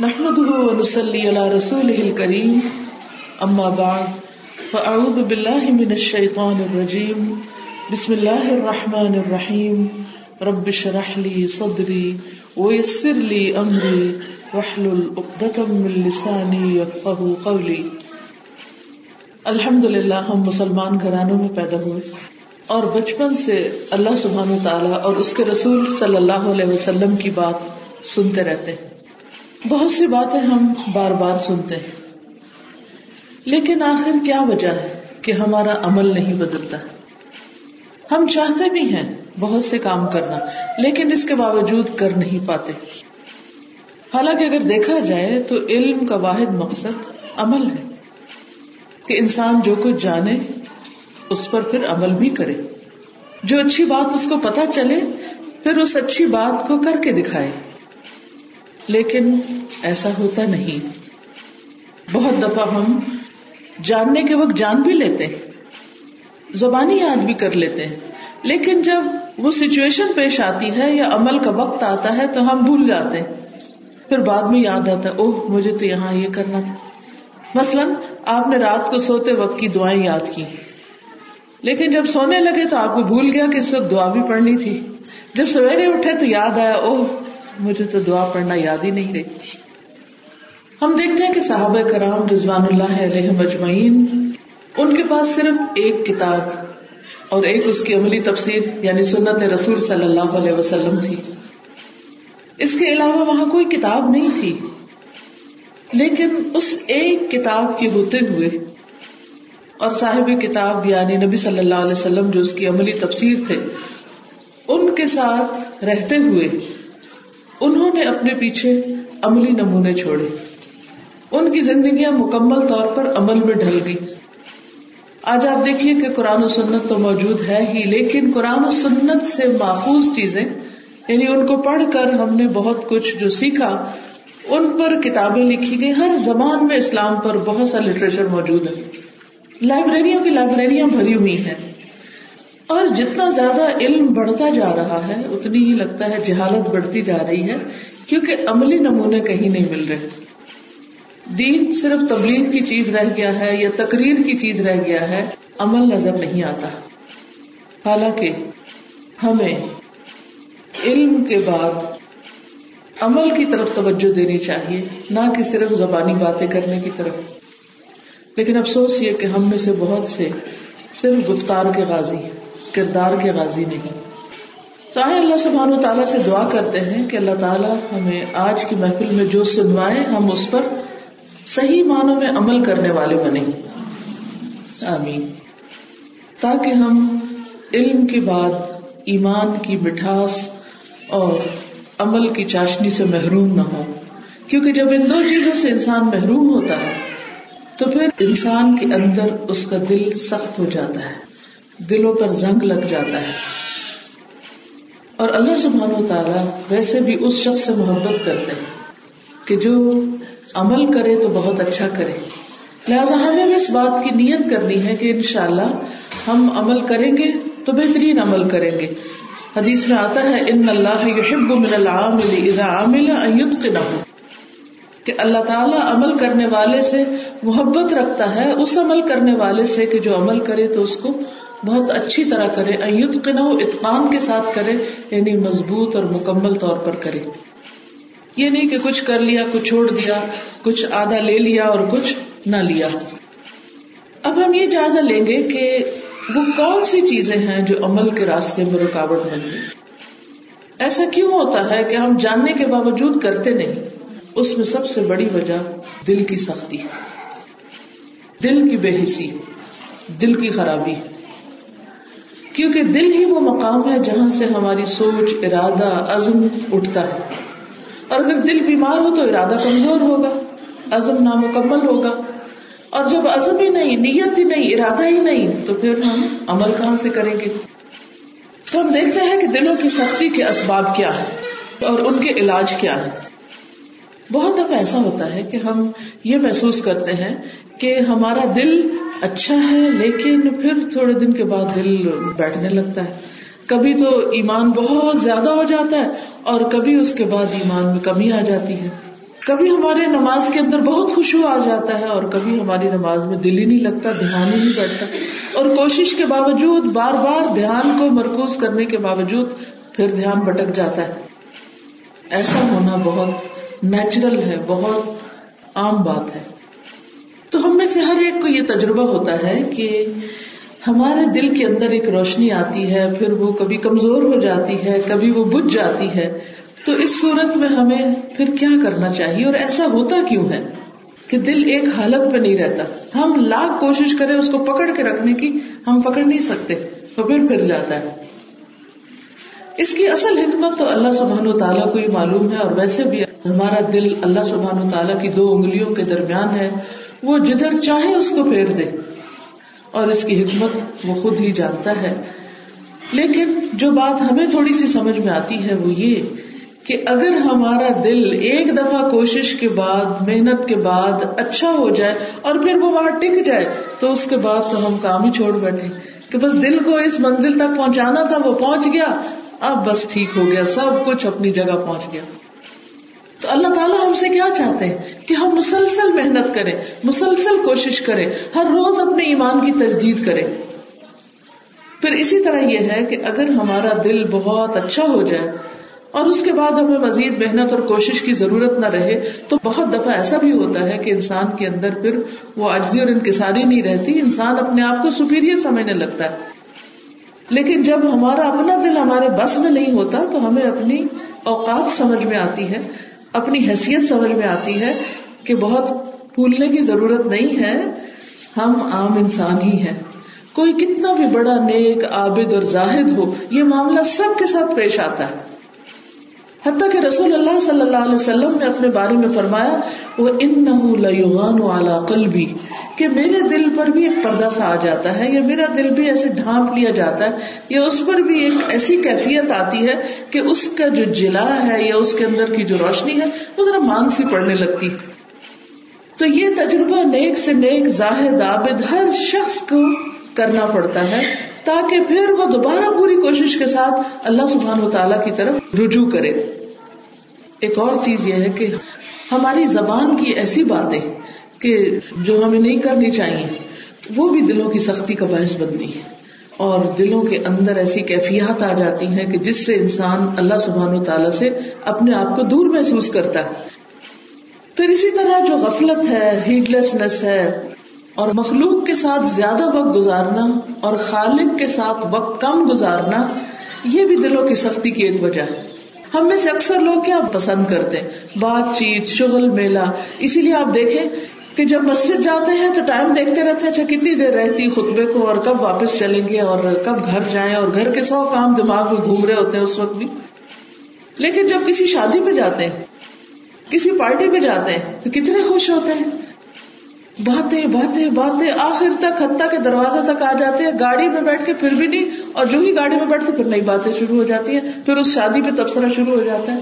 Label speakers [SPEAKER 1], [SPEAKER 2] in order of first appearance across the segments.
[SPEAKER 1] نحمده ونصلي على رسوله الكريم. اما بعد فاعوذ بالله من الشيطان الرجيم. بسم الله الرحمن الرحيم. رب اشرح لي صدري ويسر لي امري واحلل عقدة من لساني يفقهوا قولي. الحمد للہ ہم مسلمان گھرانوں میں پیدا ہوئے اور بچپن سے اللہ سبحانہ تعالیٰ اور اس کے رسول صلی اللہ علیہ وسلم کی بات سنتے رہتے ہیں۔ بہت سی باتیں ہم بار بار سنتے ہیں۔ لیکن آخر کیا وجہ ہے کہ ہمارا عمل نہیں بدلتا؟ ہم چاہتے بھی ہیں بہت سے کام کرنا، لیکن اس کے باوجود کر نہیں پاتے۔ حالانکہ اگر دیکھا جائے تو علم کا واحد مقصد عمل ہے۔ کہ انسان جو کچھ جانے، اس پر پھر عمل بھی کرے۔ جو اچھی بات اس کو پتا چلے، پھر اس اچھی بات کو کر کے دکھائے۔ لیکن ایسا ہوتا نہیں۔ بہت دفعہ ہم جاننے کے وقت جان بھی لیتے ہیں، زبانی یاد بھی کر لیتے ہیں۔ لیکن جب وہ سچویشن پیش آتی ہے یا عمل کا وقت آتا ہے تو ہم بھول جاتے ہیں۔ پھر بعد میں یاد آتا ہے، اوہ، مجھے تو یہاں یہ کرنا تھا۔ مثلاً، آپ نے رات کو سوتے وقت کی دعائیں یاد کی۔ لیکن جب سونے لگے تو آپ کو بھول گیا کہ اس وقت دعا بھی پڑھنی تھی۔ جب سویرے اٹھے تو یاد آیا، اوہ مجھے تو دعا پڑھنا یاد ہی نہیں رہی۔ ہم دیکھتے ہیں کہ صحابہ کرام رضوان اللہ علیہ مجمعین ان کے پاس صرف ایک کتاب اور ایک اس کی عملی تفسیر یعنی سنت رسول صلی اللہ علیہ وسلم تھی۔ اس کے علاوہ وہاں کوئی کتاب نہیں تھی۔ لیکن اس ایک کتاب کے ہوتے ہوئے اور صاحب کتاب یعنی نبی صلی اللہ علیہ وسلم جو اس کی عملی تفسیر تھے، ان کے ساتھ رہتے ہوئے انہوں نے اپنے پیچھے عملی نمونے چھوڑے۔ ان کی زندگیاں مکمل طور پر عمل میں ڈھل گئی۔ آج آپ دیکھیے کہ قرآن و سنت تو موجود ہے ہی، لیکن قرآن و سنت سے محفوظ چیزیں یعنی ان کو پڑھ کر ہم نے بہت کچھ جو سیکھا، ان پر کتابیں لکھی گئی ہر زبان میں اسلام پر بہت سا لٹریچر موجود ہے۔ لائبریریوں کی لائبریریاں بھری ہوئی ہیں۔ اور جتنا زیادہ علم بڑھتا جا رہا ہے، اتنی ہی لگتا ہے جہالت بڑھتی جا رہی ہے، کیونکہ عملی نمونے کہیں نہیں مل رہے۔ دین صرف تبلیغ کی چیز رہ گیا ہے یا تقریر کی چیز رہ گیا ہے، عمل نظر نہیں آتا۔ حالانکہ ہمیں علم کے بعد عمل کی طرف توجہ دینی چاہیے، نہ کہ صرف زبانی باتیں کرنے کی طرف۔ لیکن افسوس یہ کہ ہم میں سے بہت سے صرف گفتار کے غازی ہیں۔ کردار کے غازی نہیں۔ تو آئے اللہ سبحانہ و تعالیٰ سے دعا کرتے ہیں کہ اللہ تعالیٰ ہمیں آج کی محفل میں جو سنوائے ہم اس پر صحیح معنوں میں عمل کرنے والے بنے آمین۔ تاکہ ہم علم کے بعد ایمان کی مٹھاس اور عمل کی چاشنی سے محروم نہ ہو کیونکہ جب ان دو چیزوں سے انسان محروم ہوتا ہے، تو پھر انسان کے اندر اس کا دل سخت ہو جاتا ہے۔ دلوں پر زنگ لگ جاتا ہے۔ اور اللہ سبحانہ و تعالیٰ ویسے بھی اس شخص سے محبت کرتے ہیں کہ جو عمل کرے تو بہت اچھا کرے۔ لہٰذا ہمیں بھی اس بات کی نیت کرنی ہے کہ انشاءاللہ ہم عمل کریں گے تو بہترین عمل کریں گے۔ حدیث میں آتا ہے، ان اللہ يحب من العامل اذا عمل ان يتقنه کہ اللہ تعالیٰ عمل کرنے والے سے محبت رکھتا ہے، اس عمل کرنے والے سے کہ جو عمل کرے تو اس کو بہت اچھی طرح کرے ایت اتقان کے ساتھ کرے یعنی مضبوط اور مکمل طور پر کرے۔ یہ نہیں کہ کچھ کر لیا، کچھ چھوڑ دیا، کچھ آدھا لے لیا اور کچھ نہ لیا۔ اب ہم یہ جائزہ لیں گے کہ وہ کون سی چیزیں ہیں جو عمل کے راستے میں رکاوٹ بنتی ایسا کیوں ہوتا ہے کہ ہم جاننے کے باوجود کرتے نہیں، اس میں سب سے بڑی وجہ دل کی سختی۔ دل کی بے حسی، دل کی خرابی۔ کیونکہ دل ہی وہ مقام ہے جہاں سے ہماری سوچ، ارادہ، عزم اٹھتا ہے۔ اور اگر دل بیمار ہو تو ارادہ کمزور ہوگا، عزم نامکمل ہوگا۔ اور جب عزم ہی نہیں، نیت ہی نہیں، ارادہ ہی نہیں، تو پھر ہم عمل کہاں سے کریں گے؟ تو ہم دیکھتے ہیں کہ دلوں کی سختی کے اسباب کیا ہے اور ان کے علاج کیا ہے بہت دفعہ ایسا ہوتا ہے کہ ہم یہ محسوس کرتے ہیں کہ ہمارا دل اچھا ہے، لیکن پھر تھوڑے دن کے بعد دل بیٹھنے لگتا ہے۔ کبھی تو ایمان بہت زیادہ ہو جاتا ہے اور کبھی اس کے بعد ایمان میں کمی آ جاتی ہے۔ کبھی ہمارے نماز کے اندر بہت خوشبو آ جاتا ہے اور کبھی ہماری نماز میں دل ہی نہیں لگتا، دھیان ہی نہیں بیٹھتا۔ اور کوشش کے باوجود، بار بار دھیان کو مرکوز کرنے کے باوجود پھر دھیان بٹک جاتا ہے۔ ایسا ہونا بہت نیچرل ہے، بہت عام بات ہے۔ تو ہم میں سے ہر ایک کو یہ تجربہ ہوتا ہے کہ ہمارے دل کے اندر ایک روشنی آتی ہے، پھر وہ کبھی کمزور ہو جاتی ہے، کبھی وہ بجھ جاتی ہے۔ تو اس صورت میں ہمیں پھر کیا کرنا چاہیے؟ اور ایسا ہوتا کیوں ہے کہ دل ایک حالت پہ نہیں رہتا؟ ہم لاکھ کوشش کریں اس کو پکڑ کے رکھنے کی، ہم پکڑ نہیں سکتے، تو پھر پھر جاتا ہے۔ اس کی اصل حکمت تو اللہ سبحان و تعالیٰ کو ہی معلوم ہے اور ویسے بھی ہمارا دل اللہ سبحان و تعالیٰ کی دو انگلیوں کے درمیان ہے۔ وہ جدھر چاہے اس کو پھیر دے۔ اور اس کی حکمت وہ خود ہی جانتا ہے۔ لیکن جو بات ہمیں تھوڑی سی سمجھ میں آتی ہے وہ یہ کہ اگر ہمارا دل ایک دفعہ کوشش کے بعد، محنت کے بعد اچھا ہو جائے اور پھر وہ وہاں ٹک جائے، تو اس کے بعد تو ہم کام ہی چھوڑ بیٹھے۔ کہ بس دل کو اس منزل تک پہنچانا تھا، وہ پہنچ گیا۔ اب بس ٹھیک ہو گیا، سب کچھ اپنی جگہ پہنچ گیا۔ تو اللہ تعالیٰ ہم سے کیا چاہتے ہیں؟ کہ ہم مسلسل محنت کریں، مسلسل کوشش کریں، ہر روز اپنے ایمان کی تجدید کریں۔ پھر اسی طرح یہ ہے کہ اگر ہمارا دل بہت اچھا ہو جائے اور اس کے بعد ہمیں مزید محنت اور کوشش کی ضرورت نہ رہے، تو بہت دفعہ ایسا بھی ہوتا ہے کہ انسان کے اندر پھر وہ اجزی اور انکساری نہیں رہتی، انسان اپنے آپ کو سپیریئر سمجھنے لگتا ہے۔ لیکن جب ہمارا اپنا دل ہمارے بس میں نہیں ہوتا، تو ہمیں اپنی اوقات سمجھ میں آتی ہے۔ اپنی حیثیت سمجھ میں آتی ہے کہ بہت پھولنے کی ضرورت نہیں ہے، ہم عام انسان ہی ہیں۔ کوئی کتنا بھی بڑا نیک، عابد اور زاہد ہو، یہ معاملہ سب کے ساتھ پیش آتا ہے۔ حتیٰ کہ رسول اللہ صلی اللہ علیہ وسلم نے اپنے بارے میں فرمایا وہ ان والا قلبی کہ میرے دل پر بھی ایک پردہ سا آ جاتا ہے، یا میرا دل بھی ایسے ڈھانپ لیا جاتا ہے، یا اس پر بھی ایک ایسی کیفیت آتی ہے کہ اس کا جو جلا ہے، یا اس کے اندر کی جو روشنی ہے، وہ ذرا مانگ سی پڑنے لگتی۔ تو یہ تجربہ نیک سے نیک، زاہد، عابد، ہر شخص کو کرنا پڑتا ہے تاکہ پھر وہ دوبارہ پوری کوشش کے ساتھ اللہ سبحان و تعالی کی طرف رجوع کرے۔ ایک اور چیز یہ ہے کہ ہماری زبان کی ایسی باتیں کہ جو ہمیں نہیں کرنی چاہیے، وہ بھی دلوں کی سختی کا باعث بنتی ہے اور دلوں کے اندر ایسی کیفیات آ جاتی ہیں کہ جس سے انسان اللہ سبحان و تعالیٰ سے اپنے آپ کو دور محسوس کرتا ہے۔ پھر اسی طرح جو غفلت ہے ہیڈ لیسنس ہے اور مخلوق کے ساتھ زیادہ وقت گزارنا اور خالق کے ساتھ وقت کم گزارنا، یہ بھی دلوں کی سختی کی ایک وجہ ہے۔ ہم میں سے اکثر لوگ کیا پسند کرتے ہیں؟ بات چیت، شغل، میلہ۔ اسی لیے آپ دیکھیں کہ جب مسجد جاتے ہیں تو ٹائم دیکھتے رہتے ہیں اچھا کتنی دیر رہتی خطبے کو اور کب واپس چلیں گے اور کب گھر جائیں اور گھر کے سو کام دماغ میں گھوم رہے ہوتے ہیں اس وقت بھی۔ لیکن جب کسی شادی پہ جاتے ہیں، کسی پارٹی پہ جاتے ہیں تو کتنے خوش ہوتے ہیں۔ باتیں باتیں باتیں آخر تک حتیٰ کے دروازے تک آ جاتے ہیں، گاڑی میں بیٹھ کے پھر بھی نہیں، اور جو ہی گاڑی میں بیٹھتے پھر نئی باتیں شروع ہو جاتی ہیں، پھر اس شادی پہ تبصرہ شروع ہو جاتا ہے۔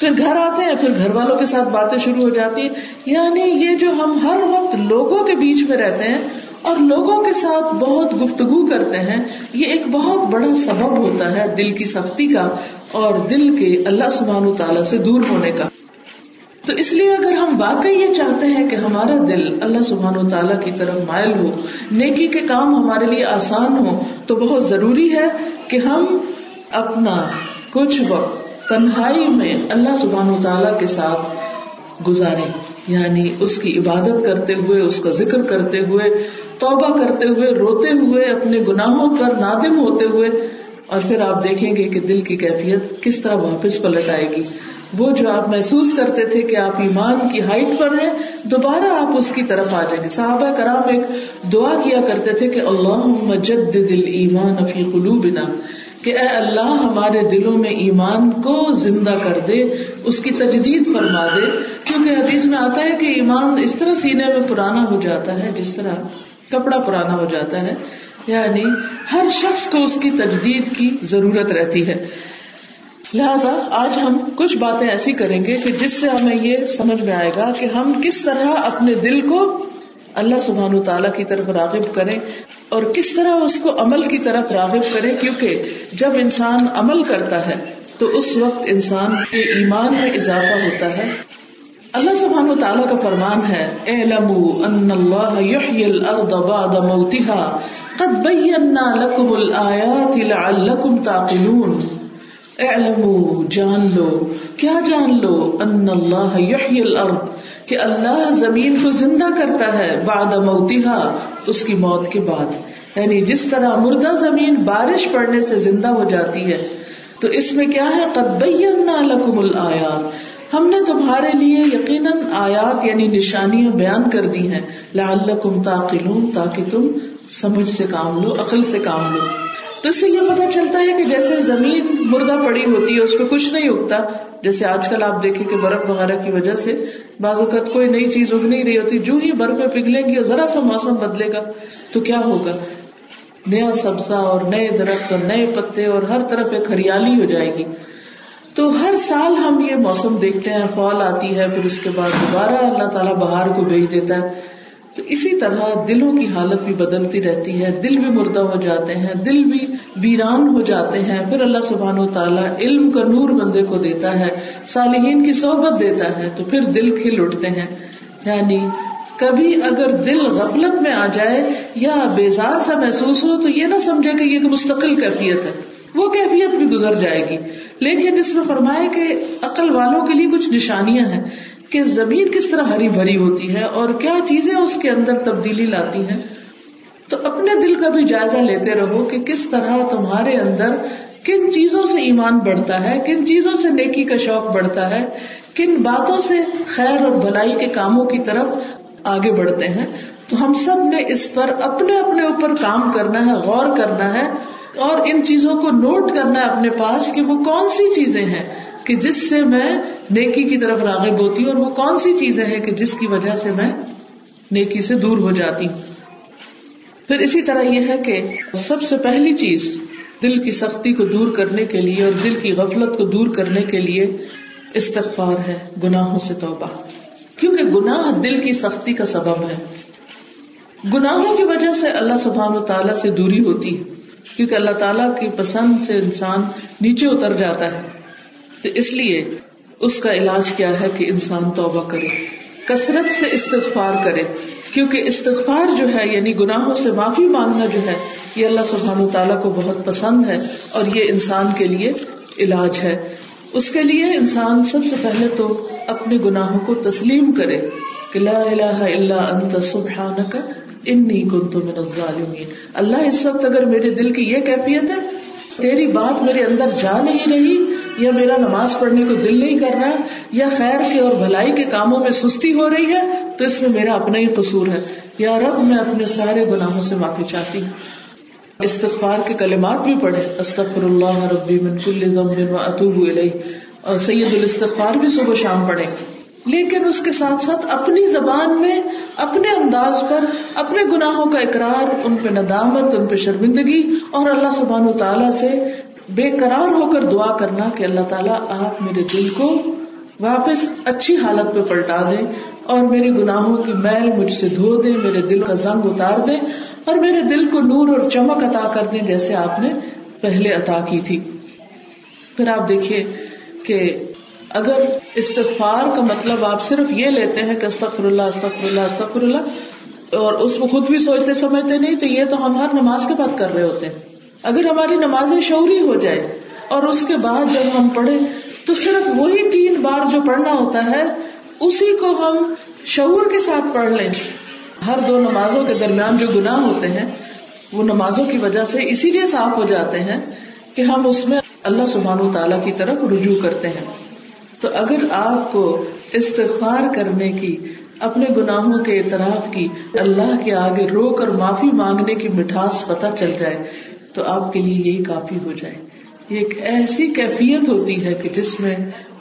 [SPEAKER 1] پھر گھر آتے ہیں، پھر گھر والوں کے ساتھ باتیں شروع ہو جاتی ہیں۔ یعنی یہ جو ہم ہر وقت لوگوں کے بیچ میں رہتے ہیں اور لوگوں کے ساتھ بہت گفتگو کرتے ہیں، یہ ایک بہت بڑا سبب ہوتا ہے دل کی سختی کا اور دل کے اللہ سبحانہ تعالیٰ سے دور ہونے کا۔ تو اس لیے اگر ہم واقعی یہ چاہتے ہیں کہ ہمارا دل اللہ سبحان و تعالیٰ کی طرف مائل ہو، نیکی کے کام ہمارے لیے آسان ہو تو بہت ضروری ہے کہ ہم اپنا کچھ وقت تنہائی میں اللہ سبحان و تعالیٰ کے ساتھ گزارے یعنی اس کی عبادت کرتے ہوئے، اس کا ذکر کرتے ہوئے، توبہ کرتے ہوئے، روتے ہوئے، اپنے گناہوں پر نادم ہوتے ہوئے، اور پھر آپ دیکھیں گے کہ دل کی کیفیت کس طرح واپس پلٹ آئے گی۔ وہ جو آپ محسوس کرتے تھے کہ آپ ایمان کی ہائٹ پر ہیں، دوبارہ آپ اس کی طرف آ جائیں گے۔ صحابہ کرام ایک دعا کیا کرتے تھے کہ اللہ مجد دل ایمان فی قلوبنا، کہ اے اللہ ہمارے دلوں میں ایمان کو زندہ کر دے، اس کی تجدید فرما دے۔ کیونکہ حدیث میں آتا ہے کہ ایمان اس طرح سینے میں پرانا ہو جاتا ہے، جس طرح کپڑا پرانا ہو جاتا ہے۔ یعنی ہر شخص کو اس کی تجدید کی ضرورت رہتی ہے۔ لہٰذا آج ہم کچھ باتیں ایسی کریں گے کہ جس سے ہمیں یہ سمجھ میں آئے گا کہ ہم کس طرح اپنے دل کو اللہ سبحان تعالیٰ کی طرف راغب کریں اور کس طرح اس کو عمل کی طرف راغب کریں، کیونکہ جب انسان عمل کرتا ہے تو اس وقت انسان کے ایمان میں اضافہ ہوتا ہے۔ اللہ سبحان و تعالیٰ کا فرمان ہے، اعلموا ان اللہ یحیی الارض بعد موتها، قد بینا لکم الآیات لعلکم تعقلون۔ اعلموا جان لو۔ کیا جان لو؟ ان اللہ یحیی الارض، کہ اللہ زمین کو زندہ کرتا ہے بعد موتها اس کی موت کے بعد۔ یعنی جس طرح مردہ زمین بارش پڑنے سے زندہ ہو جاتی ہے، تو اس میں کیا ہے؟ قد بینا لکم الآیات۔ ہم نے تمہارے لیے یقیناً آیات یعنی نشانیاں بیان کر دی ہیں۔ لعلکم تعقلون تاکہ تم سمجھ سے کام لو، عقل سے کام لو۔ تو اس سے یہ پتا چلتا ہے کہ جیسے زمین مردہ پڑی ہوتی ہے، اس پہ کچھ نہیں اگتا جیسے آج کل آپ دیکھیں کہ برف وغیرہ کی وجہ سے بعض اوقات کوئی نئی چیز اگ نہیں رہی ہوتی، جو ہی برف میں پگھلیں گی اور ذرا سا موسم بدلے گا، تو کیا ہوگا؟ نیا سبزہ اور نئے درخت اور نئے پتے اور ہر طرف ایک ہریالی ہو جائے گی۔ تو ہر سال ہم یہ موسم دیکھتے ہیں، فال آتی ہے، پھر اس کے بعد دوبارہ اللہ تعالیٰ بہار کو بھیج دیتا ہے۔ تو اسی طرح دلوں کی حالت بھی بدلتی رہتی ہے، دل بھی مردہ ہو جاتے ہیں، دل بھی ویران ہو جاتے ہیں، پھر اللہ سبحان و تعالیٰ علم کا نور بندے کو دیتا ہے، صالحین کی صحبت دیتا ہے، تو پھر دل کھل اٹھتے ہیں۔ یعنی کبھی اگر دل غفلت میں آ جائے یا بیزار سا محسوس ہو، تو یہ نہ سمجھے کہ یہ مستقل کیفیت ہے۔ وہ کیفیت بھی گزر جائے گی۔ لیکن اس میں فرمایا کہ عقل والوں کے لیے کچھ نشانیاں ہیں۔ کہ زمین کس طرح ہری بھری ہوتی ہے اور کیا چیزیں اس کے اندر تبدیلی لاتی ہیں؟ تو اپنے دل کا بھی جائزہ لیتے رہو کہ کس طرح تمہارے اندر کن چیزوں سے ایمان بڑھتا ہے، کن چیزوں سے نیکی کا شوق بڑھتا ہے، کن باتوں سے خیر اور بھلائی کے کاموں کی طرف آگے بڑھتے ہیں۔ تو ہم سب نے اس پر اپنے اپنے اوپر کام کرنا ہے، غور کرنا ہے اور ان چیزوں کو نوٹ کرنا ہے اپنے پاس کہ وہ کون سی چیزیں ہیں۔ کہ جس سے میں نیکی کی طرف راغب ہوتی ہوں اور وہ کون سی چیزیں ہیں کہ جس کی وجہ سے میں نیکی سے دور ہو جاتی ہوں؟ پھر اسی طرح یہ ہے کہ سب سے پہلی چیز دل کی سختی کو دور کرنے کے لیے اور دل کی غفلت کو دور کرنے کے لیے استغفار ہے، گناہوں سے توبہ۔ کیونکہ گناہ دل کی سختی کا سبب ہے۔ گناہوں کی وجہ سے اللہ سبحان و تعالیٰ سے دوری ہوتی ہے، کیونکہ اللہ تعالیٰ کی پسند سے انسان نیچے اتر جاتا ہے۔ تو اس لیے اس کا علاج کیا ہے کہ انسان توبہ کرے، کثرت سے استغفار کرے، کیونکہ استغفار جو ہے یعنی گناہوں سے معافی مانگنا جو ہے، یہ اللہ سبحان تعالیٰ کو بہت پسند ہے اور یہ انسان کے لیے علاج ہے۔ اس کے لیے انسان سب سے پہلے تو اپنے گناہوں کو تسلیم کرے کہ لا الہ الا انت سبحانک انی کنت من الظالمین۔ اللہ اس وقت اگر میرے دل کی یہ کیفیت ہے، تیری بات میرے اندر جا نہیں رہی یا میرا نماز پڑھنے کو دل نہیں کر رہا یا خیر کے اور بھلائی کے کاموں میں سستی ہو رہی ہے، تو اس میں میرا اپنا ہی قصور ہے۔ یا رب، میں اپنے سارے گناہوں سے معافی چاہتی ہوں۔ استغفار کے کلمات بھی پڑھے استغفر اللہ ربی من کل ذنب و اتوب الیہ۔ اور سید الاستغفار بھی صبح شام پڑھے لیکن اس کے ساتھ ساتھ اپنی زبان میں، اپنے انداز پر، اپنے گناہوں کا اقرار، ان پہ ندامت، ان پہ شرمندگی اور اللہ سبحان و تعالیٰ سے بے قرار ہو کر دعا کرنا کہ اللہ تعالیٰ آپ میرے دل کو واپس اچھی حالت پہ پلٹا دے اور میرے گناہوں کی میل مجھ سے دھو دے، میرے دل کا زنگ اتار دے اور میرے دل کو نور اور چمک عطا کر دے جیسے آپ نے پہلے عطا کی تھی۔ پھر آپ دیکھیے کہ اگر استغفار کا مطلب آپ صرف یہ لیتے ہیں کہ استغفر اللہ استغفر اللہ استغفر اللہ اور اس کو خود بھی سوچتے، سمجھتے نہیں تو یہ تو ہم ہر نماز کے بعد کر رہے ہوتے ہیں۔ اگر ہماری نماز شعوری ہو جائے اور اس کے بعد جب ہم پڑھے تو صرف وہی تین بار جو پڑھنا ہوتا ہے، اسی کو ہم شعور کے ساتھ پڑھ لیں۔ ہر دو نمازوں کے درمیان جو گناہ ہوتے ہیں، وہ نمازوں کی وجہ سے اسی لیے صاف ہو جاتے ہیں کہ ہم اس میں اللہ سبحان و تعالیٰ کی طرف رجوع کرتے ہیں۔ تو اگر آپ کو استغفار کرنے کی، اپنے گناہوں کے اعتراف کی، اللہ کے آگے رو کر معافی مانگنے کی مٹھاس پتہ چل جائے تو آپ کے لیے یہی کافی ہو جائے۔ یہ ایک ایسی کیفیت ہوتی ہے کہ جس میں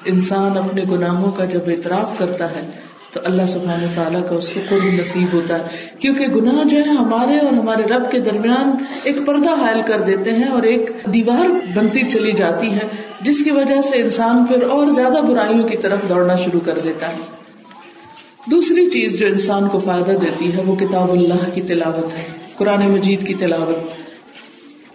[SPEAKER 1] انسان اپنے گناہوں کا جب اعتراف کرتا ہے، تو اللہ سبحانہ تعالیٰ کا اس کو کوئی نصیب ہوتا ہے۔ کیونکہ گناہ جو ہے ہمارے اور ہمارے رب کے درمیان ایک پردہ حائل کر دیتے ہیں اور ایک دیوار بنتی چلی جاتی ہے، جس کی وجہ سے انسان پھر اور زیادہ برائیوں کی طرف دوڑنا شروع کر دیتا ہے۔ دوسری چیز جو انسان کو فائدہ دیتی ہے، وہ کتاب اللہ کی تلاوت ہے، قرآن مجید کی تلاوت۔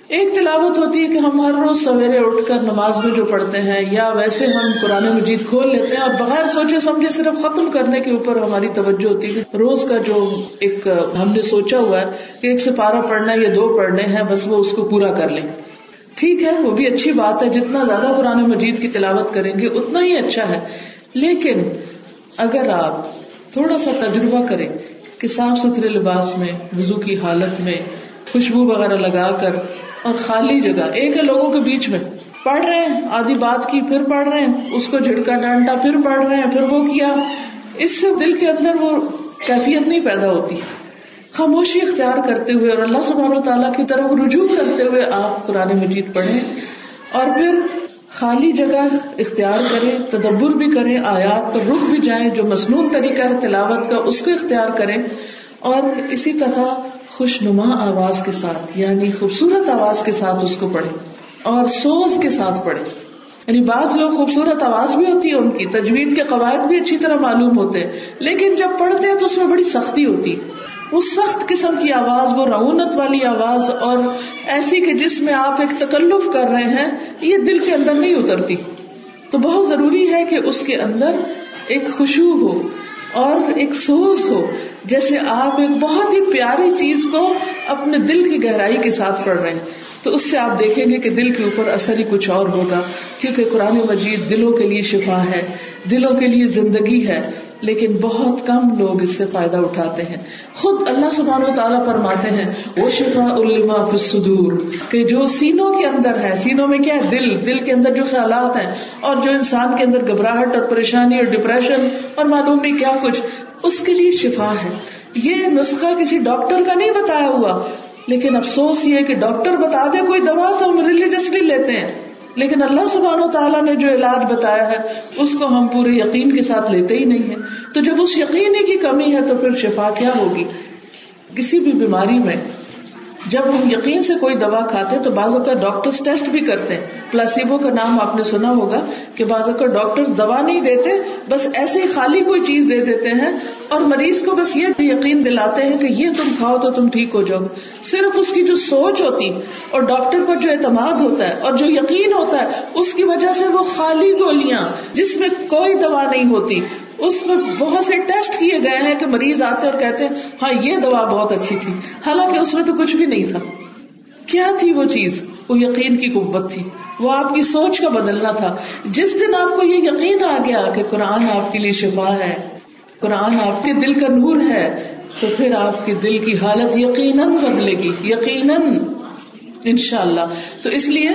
[SPEAKER 1] ایک تلاوت ہوتی ہے کہ ہم ہر روز سویرے اٹھ کر نماز میں جو پڑھتے ہیں، یا ویسے ہم قرآن مجید کھول لیتے ہیں اور بغیر سوچے سمجھے صرف ختم کرنے کے اوپر ہماری توجہ ہوتی ہے۔ روز کا جو ایک ہم نے سوچا ہوا ہے کہ ایک سے پارا پڑھنا یا دو پڑھنے ہیں، بس وہ اس کو پورا کر لیں۔ ٹھیک ہے، وہ بھی اچھی بات ہے، جتنا زیادہ قرآن مجید کی تلاوت کریں گے، اتنا ہی اچھا ہے۔ لیکن اگر آپ تھوڑا سا تجربہ کریں کہ صاف ستھرے لباس میں، وضو کی حالت میں خوشبو وغیرہ لگا کر اور خالی جگہ، ایک ہے لوگوں کے بیچ میں۔ پڑھ رہے ہیں، آدھی بات کی پھر پڑھ رہے ہیں، اس کو جھڑکا ڈانٹا پھر پڑھ رہے ہیں، پھر وہ کیا۔ اس سے دل کے اندر وہ کیفیت نہیں پیدا ہوتی۔ خاموشی اختیار کرتے ہوئے اور اللہ سبحانہ و تعالیٰ کی طرف رجوع کرتے ہوئے آپ قرآن مجید پڑھیں اور پھر خالی جگہ اختیار کریں، تدبر بھی کریں، آیات پر رک بھی جائیں، جو مصنون طریقہ ہے تلاوت کا، اس کو اختیار کریں۔ اور اسی طرح خوش نما آواز کے ساتھ یعنی خوبصورت آواز کے ساتھ اس کو پڑھے اور سوز کے ساتھ پڑھے یعنی بعض لوگ خوبصورت آواز بھی ہوتی ہے ان کی، تجوید کے قواعد بھی اچھی طرح معلوم ہوتے ہیں، لیکن جب پڑھتے ہیں تو اس میں بڑی سختی ہوتی وہ سخت قسم کی آواز، وہ رعونت والی آواز اور ایسی کہ جس میں آپ ایک تکلف کر رہے ہیں، یہ دل کے اندر نہیں اترتی۔ تو بہت ضروری ہے کہ اس کے اندر ایک خوشبو ہو اور ایک سوز ہو۔ جیسے آپ ایک بہت ہی پیاری چیز کو اپنے دل کی گہرائی کے ساتھ پڑھ رہے ہیں۔ تو اس سے آپ دیکھیں گے کہ دل کے اوپر اثر ہی کچھ اور ہوگا، کیونکہ قرآن مجید دلوں کے لیے شفا ہے، دلوں کے لیے زندگی ہے، لیکن بہت کم لوگ اس سے فائدہ اٹھاتے ہیں۔ خود اللہ سبحان و تعالیٰ فرماتے ہیں، وہ شفا الما فصدور کہ جو سینوں کے اندر ہے، سینوں میں کیا ہے؟ دل دل کے اندر جو خیالات ہیں، اور جو انسان کے اندر گھبراہٹ اور پریشانی اور ڈپریشن اور معلوم نہیں کیا کچھ۔ اس کے لیے شفا ہے۔ یہ نسخہ کسی ڈاکٹر کا نہیں بتایا ہوا۔ لیکن افسوس یہ کہ ڈاکٹر بتا دے کوئی دوا تو ہم ریلیجسلی لیتے ہیں۔ لیکن اللہ سبحانہ و تعالیٰ نے جو علاج بتایا ہے، اس کو ہم پورے یقین کے ساتھ لیتے ہی نہیں ہے تو جب اس یقین کی کمی ہے تو پھر شفا کیا ہوگی؟ کسی بھی بیماری میں جب ہم یقین سے کوئی دوا کھاتے تو بعض اوقات ڈاکٹر ٹیسٹ بھی کرتے ہیں۔ پلاسیبو کا نام آپ نے سنا ہوگا کہ بعض اوقات ڈاکٹر دوا نہیں دیتے، بس ایسے ہی خالی کوئی چیز دے دیتے ہیں اور مریض کو بس یہ یقین دلاتے ہیں کہ یہ تم کھاؤ تو تم ٹھیک ہو جاؤ۔ صرف اس کی جو سوچ ہوتی اور ڈاکٹر پر جو اعتماد ہوتا ہے اور جو یقین ہوتا ہے، اس کی وجہ سے وہ خالی گولیاں جس میں کوئی دوا نہیں ہوتی، اس میں بہت سے ٹیسٹ کیے گئے ہیں کہ مریض آتے اور کہتے ہیں ہاں یہ دوا بہت اچھی تھی۔ حالانکہ اس میں تو کچھ بھی نہیں تھا۔ کیا تھی وہ چیز؟ وہ یقین کی قوت تھی۔ وہ آپ کی سوچ کا بدلنا تھا۔ جس دن آپ کو یہ یقین آ گیا کہ قرآن آپ کے لیے شفا ہے، قرآن آپ کے دل کا نور ہے، تو پھر آپ کے دل کی حالت یقیناً بدلے گی۔ یقیناً ان شاء اللہ تو اس لیے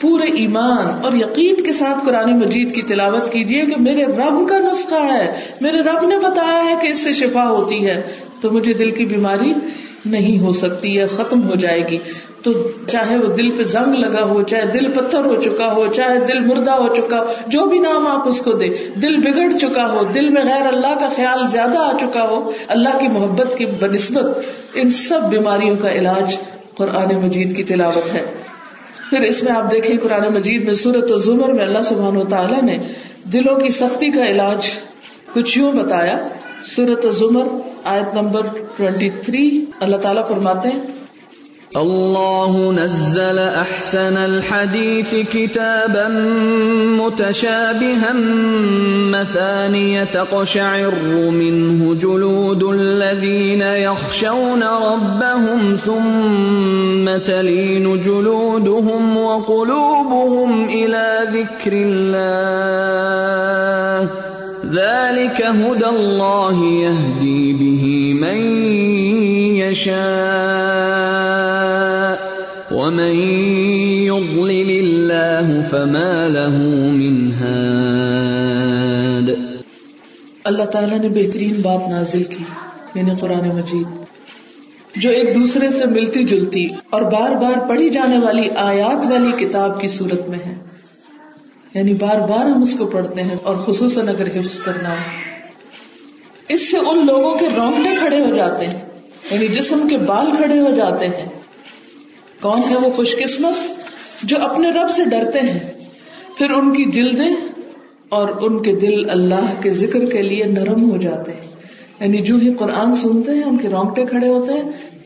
[SPEAKER 1] پورے ایمان اور یقین کے ساتھ قرآن مجید کی تلاوت کیجیے کہ میرے رب کا نسخہ ہے۔ میرے رب نے بتایا ہے کہ اس سے شفا ہوتی ہے۔ تو مجھے دل کی بیماری نہیں ہو سکتی ہے ختم ہو جائے گی۔ تو چاہے وہ دل پہ زنگ لگا ہو، چاہے دل پتھر ہو چکا ہو، چاہے دل مردہ ہو چکا ہو، جو بھی نام آپ اس کو دے دل بگڑ چکا ہو، دل میں غیر اللہ کا خیال زیادہ آ چکا ہو، اللہ کی محبت کی بنسبت ان سب بیماریوں کا علاج قرآن مجید کی تلاوت ہے۔ پھر اس میں آپ دیکھیں، قرآن مجید میں سورت و زمر میں اللہ سبحان و تعالیٰ نے دلوں کی سختی کا علاج کچھ یوں بتایا۔ سورت زمر آیت نمبر ٹوینٹی تھری، اللہ تعالیٰ فرماتے ہیں،
[SPEAKER 2] اللہ نزل احسن الحديث كتابا متشابها مثانية تقشعر منه جلود الذين يخشون ربهم ثم تلين جلودهم وقلوبهم إلى ذكر الله ذلك هدى الله يهدي به من يشاء ومن يضلل الله فما له من هاد
[SPEAKER 1] اللہ تعالیٰ نے بہترین بات نازل کی یعنی قرآن مجید۔ جو ایک دوسرے سے ملتی جلتی اور بار بار پڑھی جانے والی آیات والی کتاب کی صورت میں ہے۔ یعنی بار بار ہم اس کو پڑھتے ہیں اور خصوصاً اگر حفظ کرنا ہو۔ اس سے ان لوگوں کے رونگٹے کھڑے ہو جاتے ہیں یعنی جسم کے بال کھڑے ہو جاتے ہیں۔ کون ہے وہ خوش قسمت جو اپنے رب سے ڈرتے ہیں؟ پھر ان کی جلدیں اور ان کے دل اللہ کے ذکر کے لیے نرم ہو جاتے ہیں۔ یعنی جو ہی قرآن سنتے ہیں، ان کے رونگٹے کھڑے ہوتے ہیں،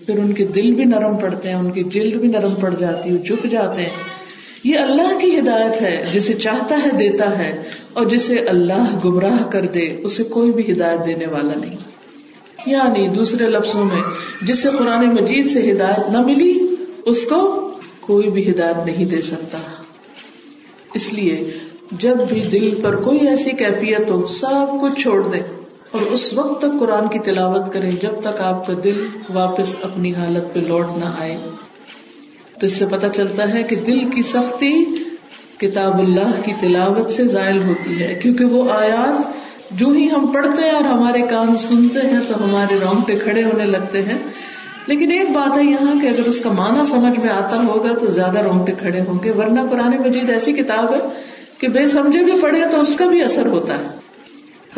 [SPEAKER 1] پھر ان کے دل بھی نرم پڑتے ہیں، ان کی جلد بھی نرم پڑ جاتی ہے جھک جاتے ہیں۔ یہ اللہ کی ہدایت ہے، جسے چاہتا ہے دیتا ہے، اور جسے اللہ گمراہ کر دے، اسے کوئی بھی ہدایت دینے والا نہیں۔ یعنی دوسرے لفظوں میں جسے قرآن مجید سے ہدایت نہ ملی، اس کو کوئی بھی ہدایت نہیں دے سکتا۔ اس لیے، جب بھی دل پر کوئی ایسی کیفیت ہو، سب کچھ چھوڑ دے اور اس وقت تک قرآن کی تلاوت کرے جب تک آپ کا دل واپس اپنی حالت پہ لوٹ نہ آئے۔ تو اس سے پتا چلتا ہے کہ دل کی سختی کتاب اللہ کی تلاوت سے زائل ہوتی ہے، کیونکہ وہ آیات جو ہی ہم پڑھتے ہیں اور ہمارے کان سنتے ہیں تو ہمارے رونگٹے کھڑے ہونے لگتے ہیں۔ لیکن ایک بات ہے یہاں کہ اگر اس کا معنی سمجھ میں آتا ہوگا تو زیادہ رونگٹے کھڑے ہوں گے، ورنہ قرآن مجید ایسی کتاب ہے کہ بے سمجھے بھی پڑھے تو اس کا بھی اثر ہوتا ہے۔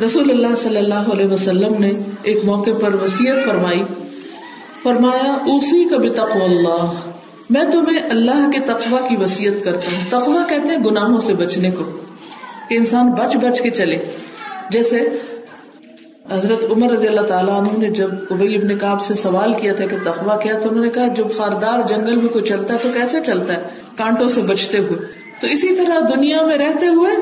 [SPEAKER 1] رسول اللہ صلی اللہ علیہ وسلم نے ایک موقع پر وسیعت فرمائی، فرمایا اسی کا بھی تقو اللہ۔ میں تمہیں اللہ کے تقوا کی وسیعت کرتا ہوں۔ تقوا کہتے ہیں گناہوں سے بچنے کو، کہ انسان بچ بچ کے چلے۔ جیسے حضرت عمر رضی اللہ تعالیٰ عنہ نے جب ابئی ابن کاب سے سوال کیا تھا کہ تخوا کیا تو انہوں نے کہا، جب خاردار جنگل میں کوئی چلتا ہے تو کیسے چلتا ہے؟ کانٹوں سے بچتے ہوئے۔ تو اسی طرح دنیا میں رہتے ہوئے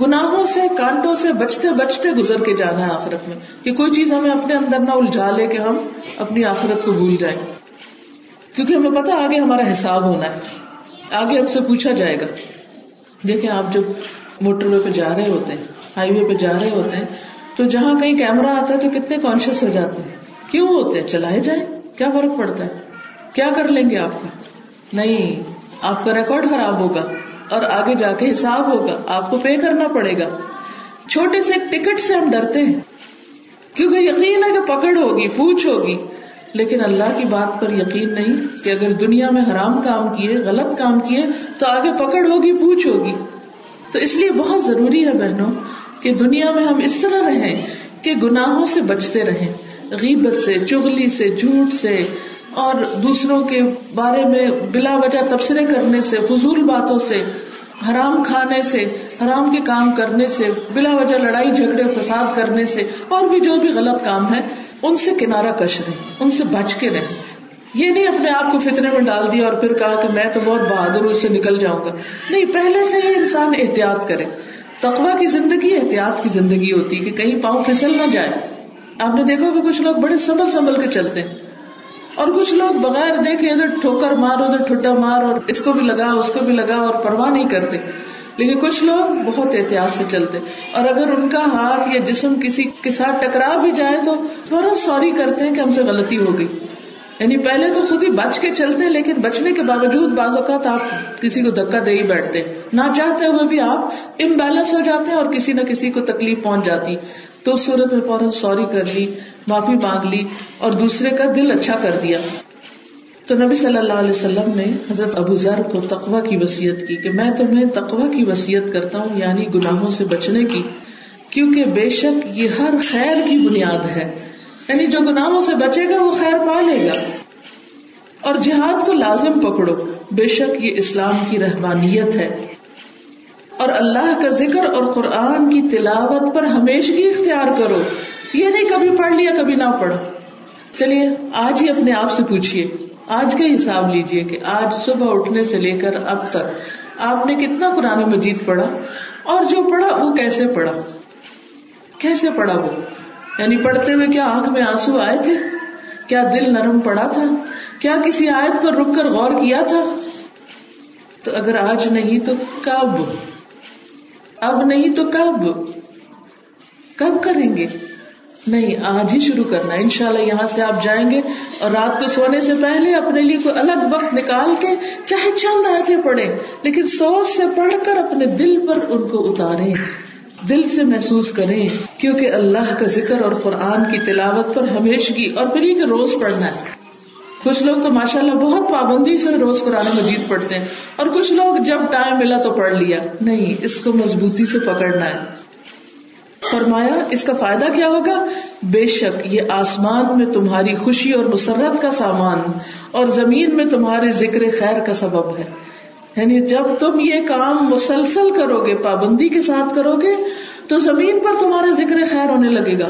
[SPEAKER 1] گناہوں سے، کانٹوں سے بچتے بچتے گزر کے جانا ہے آخرت میں، کہ کوئی چیز ہمیں اپنے اندر نہ الجھا لے کہ ہم اپنی آخرت کو بھول جائیں۔ کیونکہ ہمیں پتا آگے ہمارا حساب ہونا ہے۔ آگے ہم سے پوچھا جائے گا۔ دیکھیں آپ جب موٹر وے پہ جا رہے ہوتے ہیں، ہائی وے پہ جا رہے ہوتے ہیں، تو جہاں کہیں کیمرا آتا ہے تو کتنے کانشیس ہو جاتے ہیں۔ کیوں ہوتے ہیں؟ چلائے جائیں۔ کیا فرق پڑتا ہے؟ کیا کر لیں گے آپ؟ کا نہیں، آپ کا ریکارڈ خراب ہوگا اور آگے جا کے حساب ہوگا۔ آپ کو پے کرنا پڑے گا۔ چھوٹے سے ٹکٹ سے ہم ڈرتے ہیں۔ کیونکہ یقین ہے کہ پکڑ ہوگی، پوچھ ہوگی۔ لیکن اللہ کی بات پر یقین نہیں کہ اگر دنیا میں حرام کام کیے، غلط کام کیے، تو آگے پکڑ ہوگی، پوچھ ہوگی۔ تو اس لیے بہت ضروری ہے بہنوں کہ دنیا میں ہم اس طرح رہیں کہ گناہوں سے بچتے رہیں، غیبت سے چگلی سے، جھوٹ سے، اور دوسروں کے بارے میں بلا وجہ تبصرے کرنے سے، فضول باتوں سے، حرام کھانے سے، حرام کے کام کرنے سے، بلا وجہ لڑائی، جھگڑے، فساد کرنے سے، اور بھی جو بھی غلط کام ہے ان سے کنارہ کش رہے، ان سے بچ کے رہیں یہ نہیں اپنے آپ کو فتنے میں ڈال دیا اور پھر کہا کہ میں تو بہت بہادر ہوں، اس سے نکل جاؤں گا۔ نہیں، پہلے سے ہی انسان احتیاط کرے۔ تقوا کی زندگی احتیاط کی زندگی ہوتی کہ کہیں پاؤں پھسل نہ جائے۔ آپ نے دیکھا کہ کچھ لوگ بڑے سنبھل سنبھل کے چلتے ہیں۔ اور کچھ لوگ بغیر دیکھے ادھر ٹھوکر مار، ادھر ٹھڈا مار اور اس کو بھی لگا، اس کو بھی لگا اور پرواہ نہیں کرتے۔ لیکن کچھ لوگ بہت احتیاط سے چلتے اور اگر ان کا ہاتھ یا جسم کسی کے ساتھ ٹکرا بھی جائے تو تھوڑا سوری کرتے ہیں کہ ہم سے غلطی ہو گئی۔ یعنی پہلے تو خود ہی بچ کے چلتے لیکن بچنے کے باوجود بعض اوقات آپ کسی کو دکا دے ہی بیٹھتے نہ چاہتے ہوئے بھی آپ امبیلنس ہو جاتے ہیں اور کسی نہ کسی کو تکلیف پہنچ جاتی۔ تو اس صورت میں فوراً سوری کر لی، معافی مانگ لی اور دوسرے کا دل اچھا کر دیا۔ تو نبی صلی اللہ علیہ وسلم نے حضرت ابو ذر کو تقوا کی وسیعت کی کہ میں تمہیں تقوا کی وسیعت کرتا ہوں یعنی گناہوں سے بچنے کی، کیونکہ بے شک یہ ہر خیر کی بنیاد ہے۔ یعنی جو گناہوں سے بچے گا، وہ خیر پا لے گا۔ اور جہاد کو لازم پکڑو، بے شک یہ اسلام کی رحمانیت ہے۔ اور اللہ کا ذکر اور قرآن کی تلاوت پر ہمیشگی اختیار کرو۔ یہ نہیں کبھی پڑھ لیا، کبھی نہ پڑھو چلیے، آج ہی اپنے آپ سے پوچھیے آج کا حساب لیجیے کہ آج صبح اٹھنے سے لے کر اب تک آپ نے کتنا قرآن مجید پڑھا اور جو پڑھا وہ کیسے پڑھا؟ کیسے پڑھا وہ؟ یعنی پڑھتے ہوئے کیا آنکھ میں آنسو آئے تھے؟ کیا دل نرم پڑا تھا؟ کیا کسی آیت پر رک کر غور کیا تھا؟ تو اگر آج نہیں تو کب؟ اب نہیں تو کب؟ کب کریں گے؟ نہیں، آج ہی شروع کرنا ان شاء اللہ یہاں سے آپ جائیں گے اور رات کو سونے سے پہلے اپنے لیے کوئی الگ وقت نکال کے چاہے چند آیتیں پڑھیں، لیکن سوچ سے پڑھ کر اپنے دل پر ان کو اتارے دل سے محسوس کریں، کیونکہ اللہ کا ذکر اور قرآن کی تلاوت پر ہمیشگی اور پھر یہ روز پڑھنا ہے۔ کچھ لوگ تو ماشاء اللہ بہت پابندی سے روز قرآن مجید پڑھتے ہیں اور کچھ لوگ جب ٹائم ملا تو پڑھ لیا۔ نہیں، اس کو مضبوطی سے پکڑنا ہے۔ فرمایا، اس کا فائدہ کیا ہوگا؟ بے شک یہ آسمان میں تمہاری خوشی اور مسرت کا سامان اور زمین میں تمہارے ذکر خیر کا سبب ہے۔ یعنی جب تم یہ کام مسلسل کرو گے، پابندی کے ساتھ کرو گے، تو زمین پر تمہارا ذکر خیر ہونے لگے گا۔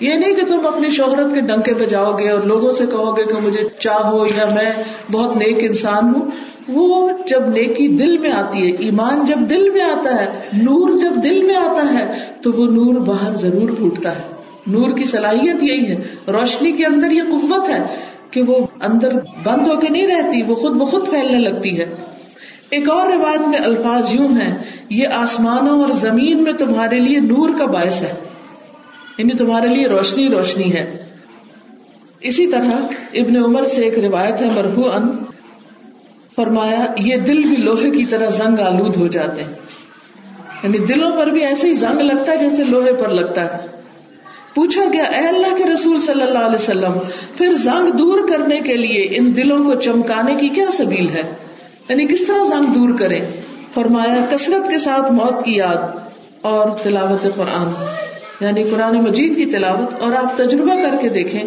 [SPEAKER 1] یہ نہیں کہ تم اپنی شہرت کے ڈنکے پہ جاؤ گے اور لوگوں سے کہو گے کہ مجھے چاہو یا میں بہت نیک انسان ہوں۔ وہ جب نیکی دل میں آتی ہے، ایمان جب دل میں آتا ہے، نور جب دل میں آتا ہے، تو وہ نور باہر ضرور پھوٹتا ہے۔ نور کی صلاحیت یہی ہے، روشنی کے اندر یہ قوت ہے کہ وہ اندر بند ہو کے نہیں رہتی، وہ خود بخود پھیلنے لگتی ہے۔ ایک اور روایت میں الفاظ یوں ہیں، یہ آسمانوں اور زمین میں تمہارے لیے نور کا باعث ہے۔ یعنی تمہارے لیے روشنی روشنی ہے۔ اسی طرح ابن عمر سے ایک روایت ہے مرحو ان فرمایا، یہ دل بھی لوہے کی طرح زنگ آلود ہو جاتے ہیں۔ یعنی دلوں پر بھی ایسے ہی زنگ لگتا ہے جیسے لوہے پر لگتا ہے۔ پوچھا گیا، اے اللہ کے رسول صلی اللہ علیہ وسلم، پھر زنگ دور کرنے کے لیے ان دلوں کو چمکانے کی کیا سبیل ہے؟ یعنی کس طرح زنگ دور کرے فرمایا، کثرت کے ساتھ موت کی یاد اور تلاوت قرآن۔ یعنی قرآن مجید کی تلاوت۔ اور آپ تجربہ کر کے دیکھیں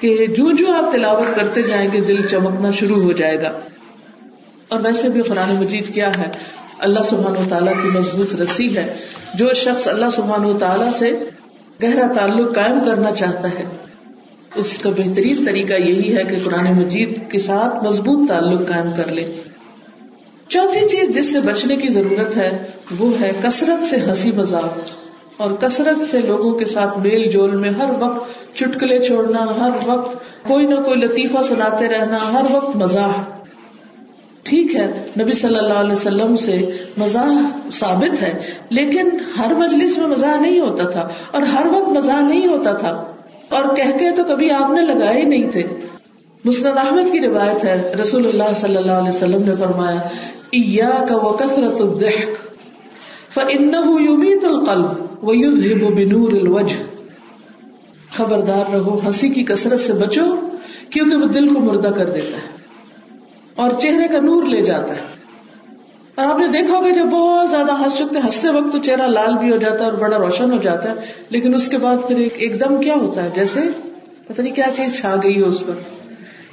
[SPEAKER 1] کہ جو جو آپ تلاوت کرتے جائیں گے، دل چمکنا شروع ہو جائے گا۔ اور ویسے بھی قرآن مجید کیا ہے؟ اللہ سبحان و تعالیٰ کی مضبوط رسی ہے۔ جو شخص اللہ سبحان و تعالیٰ سے گہرا تعلق قائم کرنا چاہتا ہے، اس کا بہترین طریقہ یہی ہے کہ قرآن مجید کے ساتھ مضبوط تعلق قائم کر لے۔ چوتھی چیز جس سے بچنے کی ضرورت ہے، وہ ہے کثرت سے ہنسی مذاق۔ اور کثرت سے لوگوں کے ساتھ میل جول میں ہر وقت چٹکلے چھوڑنا، ہر وقت کوئی نہ کوئی لطیفہ سناتے رہنا، ہر وقت مزاح۔ ٹھیک ہے، نبی صلی اللہ علیہ وسلم سے مزاح ثابت ہے، لیکن ہر مجلس میں مزاح نہیں ہوتا تھا، اور ہر وقت مزاح نہیں ہوتا تھا۔ اور کہہ کے تو کبھی آپ نے لگائے ہی نہیں تھے۔ مسند احمد کی روایت ہے، رسول اللہ صلی اللہ علیہ وسلم نے فرمایا کثرت الدحک فإنه يميت القلب ويذهب بنور الوجه خبردار رہو، ہنسی کی کثرت سے بچو، کیونکہ وہ دل کو مردہ کر دیتا ہے۔ اور چہرے کا نور لے جاتا ہے۔ اور آپ نے دیکھا ہوگا جب بہت زیادہ ہنس چکتے ہنستے وقت تو چہرہ لال بھی ہو جاتا ہے اور بڑا روشن ہو جاتا ہے، لیکن اس کے بعد پھر ایک دم کیا ہوتا ہے؟ جیسے پتہ نہیں کیا چیز چھا گئی ہے اس پر۔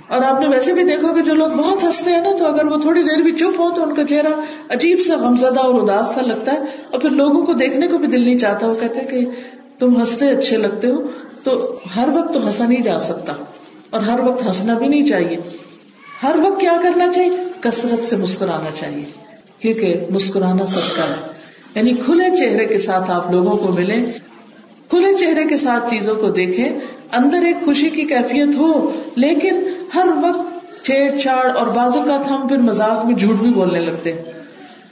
[SPEAKER 1] اور آپ نے ویسے بھی دیکھو کہ جو لوگ بہت ہنستے ہیں نا، تو اگر وہ تھوڑی دیر بھی چپ ہو تو ان کا چہرہ عجیب سا غمزدہ اور اداس سا لگتا ہے۔ اور پھر لوگوں کو دیکھنے کو بھی دل نہیں چاہتا، وہ کہتے کہ تم ہنستے اچھے لگتے ہو، تو ہر وقت تو ہنسا نہیں جا سکتا، اور ہر وقت ہنسنا بھی نہیں چاہیے۔ ہر وقت کیا کرنا چاہیے؟ کثرت سے مسکرانا چاہیے، کیونکہ مسکرانا سب کا ہے۔ یعنی کھلے چہرے کے ساتھ آپ لوگوں کو ملیں، کھلے چہرے کے ساتھ چیزوں کو دیکھیں، اندر ایک خوشی کی کیفیت ہو، لیکن ہر وقت چھیڑ چھاڑ اور بازو کا ہم پھر مزاق میں جھوٹ بھی بولنے لگتے ہیں۔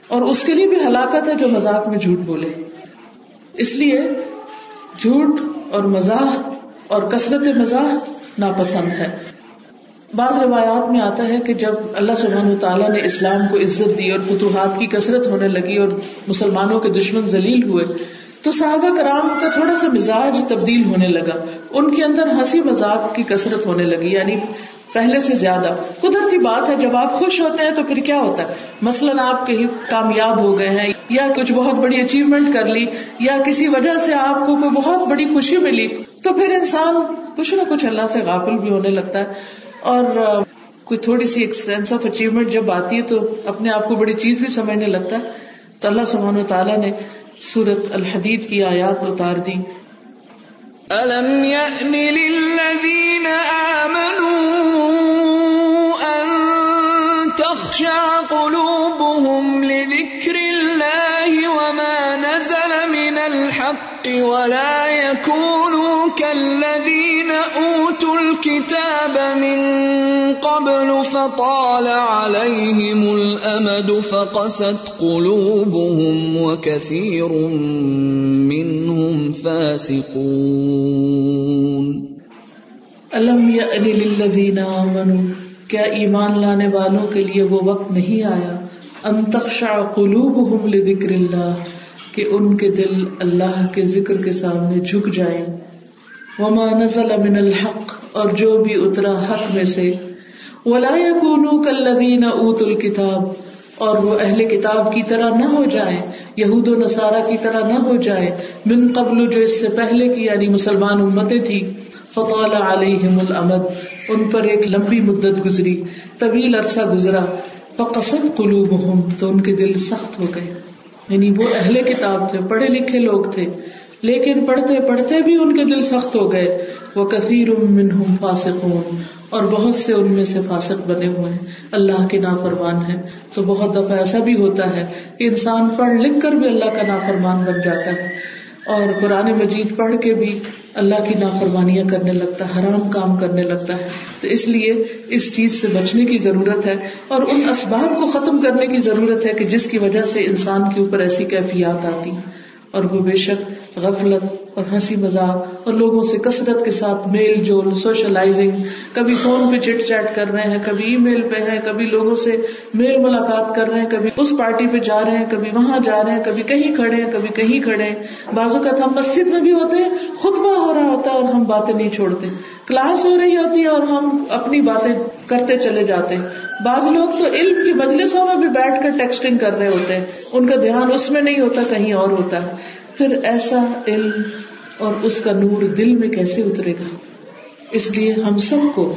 [SPEAKER 1] اور اس کے لیے بھی ہلاکت ہے جو مزاق میں جھوٹ بولے۔ اس لیے جھوٹ اور مزاح اور کثرت مزاح ناپسند ہے۔ بعض روایات میں آتا ہے کہ جب اللہ سبحان تعالیٰ نے اسلام کو عزت دی اور فتوحات کی کثرت ہونے لگی اور مسلمانوں کے دشمن ذلیل ہوئے، تو صحابہ کرام کا تھوڑا سا مزاج تبدیل ہونے لگا۔ ان کے اندر ہنسی مذاق کی کثرت ہونے لگی یعنی پہلے سے زیادہ۔ قدرتی بات ہے، جب آپ خوش ہوتے ہیں تو پھر کیا ہوتا ہے؟ مثلاً آپ کہیں کامیاب ہو گئے ہیں، یا کچھ بہت بڑی اچیومنٹ کر لی، یا کسی وجہ سے آپ کو کوئی بہت بڑی خوشی ملی، تو پھر انسان کچھ نہ کچھ اللہ سے غافل بھی ہونے لگتا ہے۔ اور کوئی تھوڑی سی ایک سینس آف اچیومنٹ جب آتی ہے تو اپنے آپ کو بڑی چیز بھی سمجھنے لگتا ہے۔ تو اللہ سبحانہ و تعالیٰ نے سورت الحدید کی آیات اتار دی
[SPEAKER 2] الم يأن للذين آمنوا ان تخشع قلوبهم لذكر الحق ولا يكونوا كالذين أوتوا الكتاب من قبل فطال عليهم الأمد فقست قلوبهم وكثير منهم فاسقون
[SPEAKER 1] الم يأن للذين آمنوا؟ کیا ایمان لانے والوں کے لیے وہ وقت نہیں آیا؟ انتخشا قلوب لذکر اللہ۔ کہ ان کے دل اللہ کے ذکر کے سامنے جھک جائیں۔ وما نزل من الحق، اور جو بھی اترا حق میں سے۔ ولا يكونوا كالذين اوتوا الكتاب، اور وہ اہل کتاب کی طرح نہ ہو جائے یہود و نصارہ کی طرح نہ ہو جائے من قبل جو اس سے پہلے کی یعنی مسلمان امتیں تھی، فطال علیہم الامد ان پر ایک لمبی مدت گزری، طویل عرصہ گزرا فقصد قلوبہم تو ان کے دل سخت ہو گئے۔ یعنی وہ اہل کتاب تھے، پڑھے لکھے لوگ تھے۔ لیکن پڑھتے پڑھتے بھی ان کے دل سخت ہو گئے۔ وہ کثیر منہم فاسقون، اور بہت سے ان میں سے فاسق بنے ہوئے ہیں۔ اللہ کے نافرمان ہے تو بہت دفعہ ایسا بھی ہوتا ہے کہ انسان پڑھ لکھ کر بھی اللہ کا نافرمان بن جاتا ہے۔ اور قرآن مجید پڑھ کے بھی اللہ کی نافرمانیاں کرنے لگتا ہے، حرام کام کرنے لگتا ہے۔ تو اس لیے اس چیز سے بچنے کی ضرورت ہے اور ان اسباب کو ختم کرنے کی ضرورت ہے کہ جس کی وجہ سے انسان کے اوپر ایسی کیفیات آتی۔ ہیں اور وہ بے شک غفلت اور ہنسی مذاق اور لوگوں سے کثرت کے ساتھ میل جول، سوشلائزنگ، کبھی فون پہ چٹ چیٹ کر رہے ہیں، کبھی ای میل پہ ہیں، کبھی لوگوں سے میل ملاقات کر رہے ہیں، کبھی اس پارٹی پہ جا رہے ہیں، کبھی وہاں جا رہے ہیں، کبھی کہیں کھڑے ہیں، کبھی کہیں کھڑے ہیں۔ بازو کا ہم مسجد میں بھی ہوتے ہیں، خطبہ ہو رہا ہوتا ہے اور ہم باتیں نہیں چھوڑتے۔ کلاس ہو رہی ہوتی ہے اور ہم اپنی باتیں کرتے چلے جاتے ہیں۔ بعض لوگ تو علم کی مجلسوں میں بھی بیٹھ کر ٹیکسٹنگ کر رہے ہوتے ہیں۔ ان کا دھیان اس میں نہیں ہوتا، کہیں اور ہوتا ہے۔ پھر ایسا علم اور اس کا نور دل میں کیسے اترے گا؟ اس لیے ہم سب کو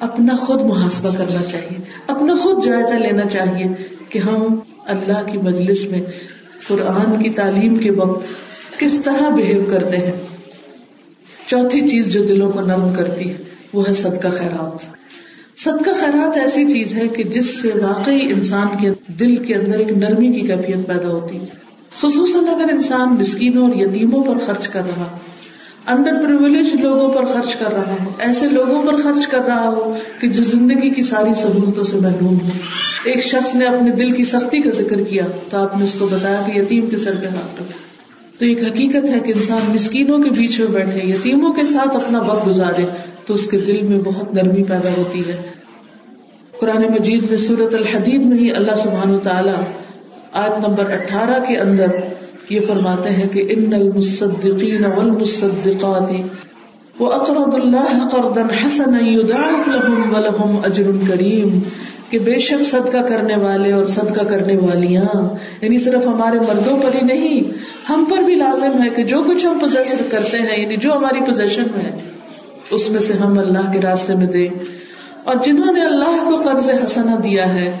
[SPEAKER 1] اپنا خود محاسبہ کرنا چاہیے، اپنا خود جائزہ لینا چاہیے کہ ہم اللہ کی مجلس میں قرآن کی تعلیم کے وقت کس طرح بہیو کرتے ہیں۔ چوتھی چیز جو دلوں کو نرم کرتی ہے، وہ ہے صدقہ خیرات۔ صدقہ خیرات ایسی چیز ہے کہ جس سے واقعی انسان کے دل کے اندر ایک نرمی کی کیفیت پیدا ہوتی ہے۔ خصوصاً اگر انسان مسکینوں اور یتیموں پر خرچ کر رہا انڈر پرولیج لوگوں پر خرچ کر رہا ہو، ایسے لوگوں پر خرچ کر رہا ہو کہ جو زندگی کی ساری سہولتوں سے محروم ہو ایک شخص نے اپنے دل کی سختی کا ذکر کیا تو آپ نے اس کو بتایا کہ یتیم کے سر پہ ہاتھ رکھا تو ایک حقیقت ہے کہ انسان مسکینوں کے بیچ میں بیٹھے، یتیموں کے ساتھ اپنا وقت گزارے، تو اس کے دل میں بہت نرمی پیدا ہوتی ہے۔ قرآن مجید میں سورت الحدید میں ہی اللہ سبحان تعالیٰ آیت نمبر اٹھارہ کے اندر یہ فرماتے ہیں کہ ان المصدقین والمصدقات واقرض الله قرضا حسنا يضاعف لهم ولهم اجر کریم کہ بے شک صدقہ کرنے والے اور صدقہ کرنے والیاں یعنی صرف ہمارے مردوں پر ہی نہیں، ہم پر بھی لازم ہے کہ جو کچھ ہم پوزیسر کرتے ہیں یعنی جو ہماری پوزیشن میں ہے، اس میں سے ہم اللہ کے راستے میں دیں۔ اور جنہوں نے اللہ کو قرض حسنا دیا ہے،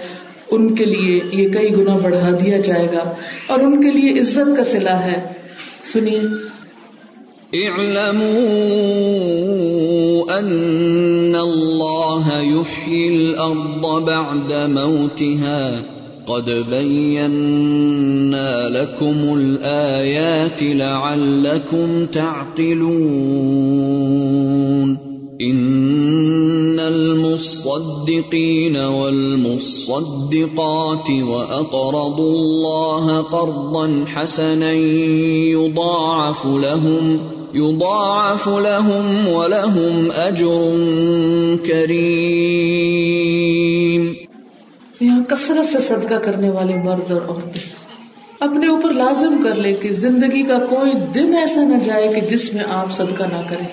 [SPEAKER 1] ان کے لیے یہ کئی گنا بڑھا دیا جائے گا۔ اور ان کے لیے عزت کا سلا ہے۔ سنیے۔
[SPEAKER 2] اعلموا ان يحيي الارض بعد موتها قد بينا لكم الايات لعلكم تعقلون ان المصدقين والمصدقات واقرضوا الله قرضا حسنا يضاعف لهم يضاعف لهم ولهم اجر کریم
[SPEAKER 1] یہاں کثرت سے صدقہ کرنے والے مرد اور عورتیں اپنے اوپر لازم کر لے کہ زندگی کا کوئی دن ایسا نہ جائے کہ جس میں آپ صدقہ نہ کریں۔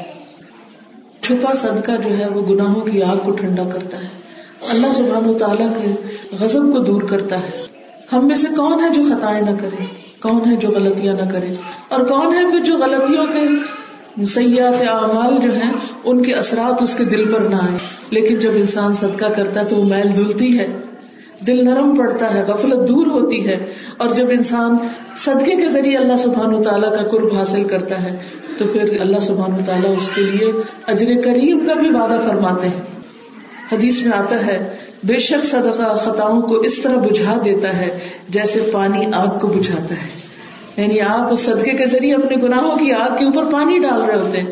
[SPEAKER 1] چھپا صدقہ جو ہے وہ گناہوں کی آگ کو ٹھنڈا کرتا ہے۔ اللہ سبحانہ و تعالیٰ کے غضب کو دور کرتا ہے۔ ہم میں سے کون ہے جو خطائیں نہ کرے؟ کون ہے جو غلطیاں نہ کرے اور کون ہے پھر جو غلطیوں کے سیاحت اعمال جو ہیں ان کے اثرات اس کے دل پر نہ آئے لیکن جب انسان صدقہ کرتا ہے تو وہ میل دھلتی ہے، دل نرم پڑتا ہے، غفلت دور ہوتی ہے۔ اور جب انسان صدقے کے ذریعے اللہ سبحان و تعالیٰ کا قرب حاصل کرتا ہے، تو پھر اللہ سبحان و تعالیٰ اس کے لیے اجر کریم کا بھی وعدہ فرماتے ہیں۔ حدیث میں آتا ہے بے شک صدقہ خطاؤں کو اس طرح بجھا دیتا ہے جیسے پانی آگ کو بجھاتا ہے۔ یعنی آپ اس صدقے کے ذریعے اپنے گناہوں کی آگ کے اوپر پانی ڈال رہے ہوتے ہیں۔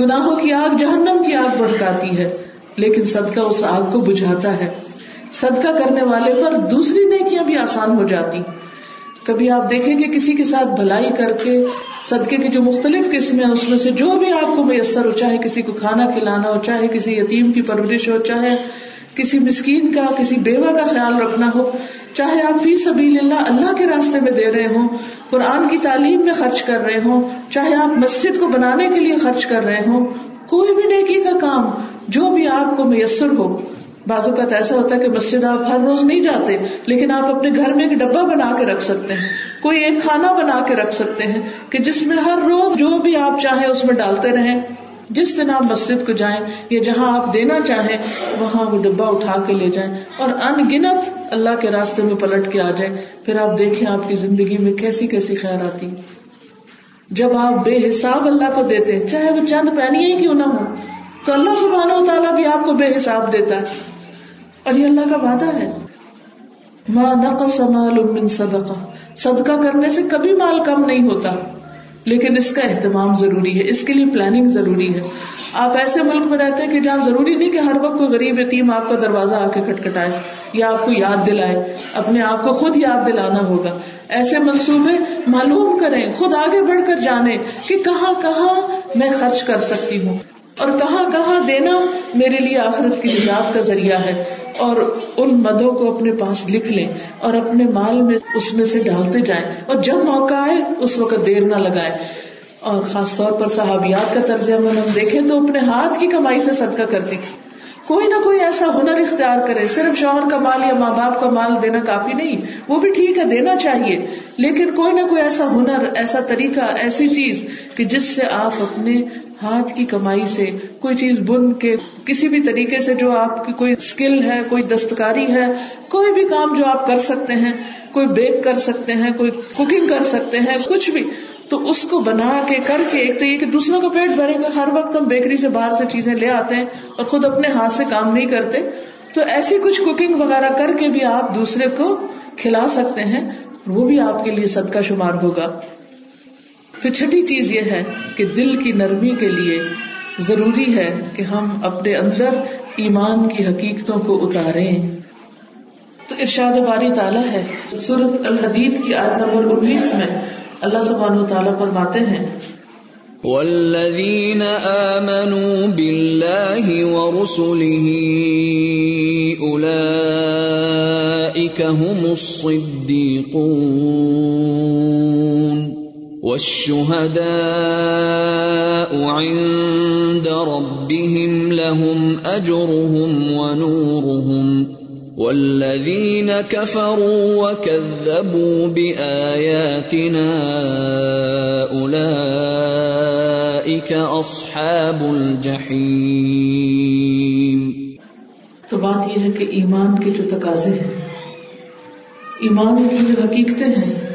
[SPEAKER 1] گناہوں کی آگ جہنم کی آگ بڑھکاتی ہے، لیکن صدقہ اس آگ کو بجھاتا ہے۔ صدقہ کرنے والے پر دوسری نیکیاں بھی آسان ہو جاتی۔ کبھی آپ دیکھیں گے کسی کے ساتھ بھلائی کر کے صدقے کی جو مختلف قسم اس میں سے جو بھی آپ کو میسر ہو، چاہے کسی کو کھانا کھلانا ہو، چاہے کسی یتیم کی پرورش ہو، چاہے کسی مسکین کا، کسی بیوہ کا خیال رکھنا ہو، چاہے آپ فی سبیل اللہ اللہ کے راستے میں دے رہے ہوں، قرآن کی تعلیم میں خرچ کر رہے ہوں، چاہے آپ مسجد کو بنانے کے لیے خرچ کر رہے ہوں، کوئی بھی نیکی کا کام، جو بھی آپ کو میسر ہو۔ بازو کا ایسا ہوتا ہے کہ مسجد آپ ہر روز نہیں جاتے، لیکن آپ اپنے گھر میں ایک ڈبا بنا کے رکھ سکتے ہیں، کوئی ایک کھانا بنا کے رکھ سکتے ہیں کہ جس میں ہر روز جو بھی آپ چاہیں اس میں ڈالتے رہیں۔ جس دن آپ مسجد کو جائیں یا جہاں آپ دینا چاہیں، وہاں وہ ڈبا اٹھا کے لے جائیں اور ان گنت اللہ کے راستے میں پلٹ کے آ جائیں۔ پھر آپ دیکھیں آپ کی زندگی میں کیسی کیسی خیر آتی۔ جب آپ بے حساب اللہ کو دیتے ہیں چاہے وہ چند پہنیا ہی کیوں نہ ہو تو اللہ سبحانہ و تعالیٰ بھی آپ کو بے حساب دیتا ہے۔ اور یہ اللہ کا وعدہ ہے۔ ماں نقص مال من صدقہ صدقہ کرنے سے کبھی مال کم نہیں ہوتا۔ لیکن اس کا اہتمام ضروری ہے، اس کے لیے پلاننگ ضروری ہے۔ آپ ایسے ملک میں رہتے ہیں کہ جہاں ضروری نہیں کہ ہر وقت کوئی غریب یتیم آپ کا دروازہ آ کے کٹکھٹائے یا آپ کو یاد دلائے، اپنے آپ کو خود یاد دلانا ہوگا۔ ایسے منصوبے معلوم کریں، خود آگے بڑھ کر جانے کہ کہاں کہاں میں خرچ کر سکتی ہوں۔ اور کہاں کہاں دینا میرے لیے آخرت کی نجات کا ذریعہ ہے۔ اور ان مدوں کو اپنے پاس لکھ لیں اور اپنے مال میں اس میں سے ڈالتے جائیں۔ اور جب موقع آئے، اس وقت دیر نہ لگائے۔ اور خاص طور پر صحابیات کا طرز عمل ہم دیکھیں تو اپنے ہاتھ کی کمائی سے صدقہ کرتی تھی۔ کوئی نہ کوئی ایسا ہنر اختیار کرے، صرف شوہر کا مال یا ماں باپ کا مال دینا کافی نہیں، وہ بھی ٹھیک ہے، دینا چاہیے۔ لیکن کوئی نہ کوئی ایسا ہنر، ایسا طریقہ، ایسی چیز کہ جس سے آپ اپنے ہاتھ کی کمائی سے کوئی چیز بن کے کسی بھی طریقے سے جو آپ کی کوئی اسکل ہے، کوئی دستکاری ہے، کوئی بھی کام جو آپ کر سکتے ہیں، کوئی بیک کر سکتے ہیں، کوئی کوکنگ کر سکتے ہیں، کچھ بھی، تو اس کو بنا کے کر کے ایک تو یہ کہ دوسروں کا پیٹ بھرے گا۔ ہر وقت ہم بیکری سے باہر سے چیزیں لے آتے ہیں اور خود اپنے ہاتھ سے کام نہیں کرتے۔ تو ایسی کچھ کوکنگ وغیرہ کر کے بھی آپ دوسرے کو کھلا سکتے ہیں، وہ بھی آپ کے لیے صدقہ شمار ہوگا۔ پھر چھٹی چیز یہ ہے کہ دل کی نرمی کے لیے ضروری ہے کہ ہم اپنے اندر ایمان کی حقیقتوں کو اتاریں۔ تو ارشاد باری تعالیٰ ہے۔ سورت الحدید کی آیت نمبر انیس میں اللہ سبحانہ و تعالیٰ فرماتے ہیں
[SPEAKER 2] والذین آمنوا باللہ ورسلہ اولئیک هم الصدیقون والشهداء عند ربهم لهم اجرهم ونورهم والذين كفروا وكذبوا باياتنا اولئك اصحاب الجحيم.
[SPEAKER 1] تو بات یہ ہے کہ ایمان کے جو تقاضے ہیں، ایمان کی جو حقیقتیں ہیں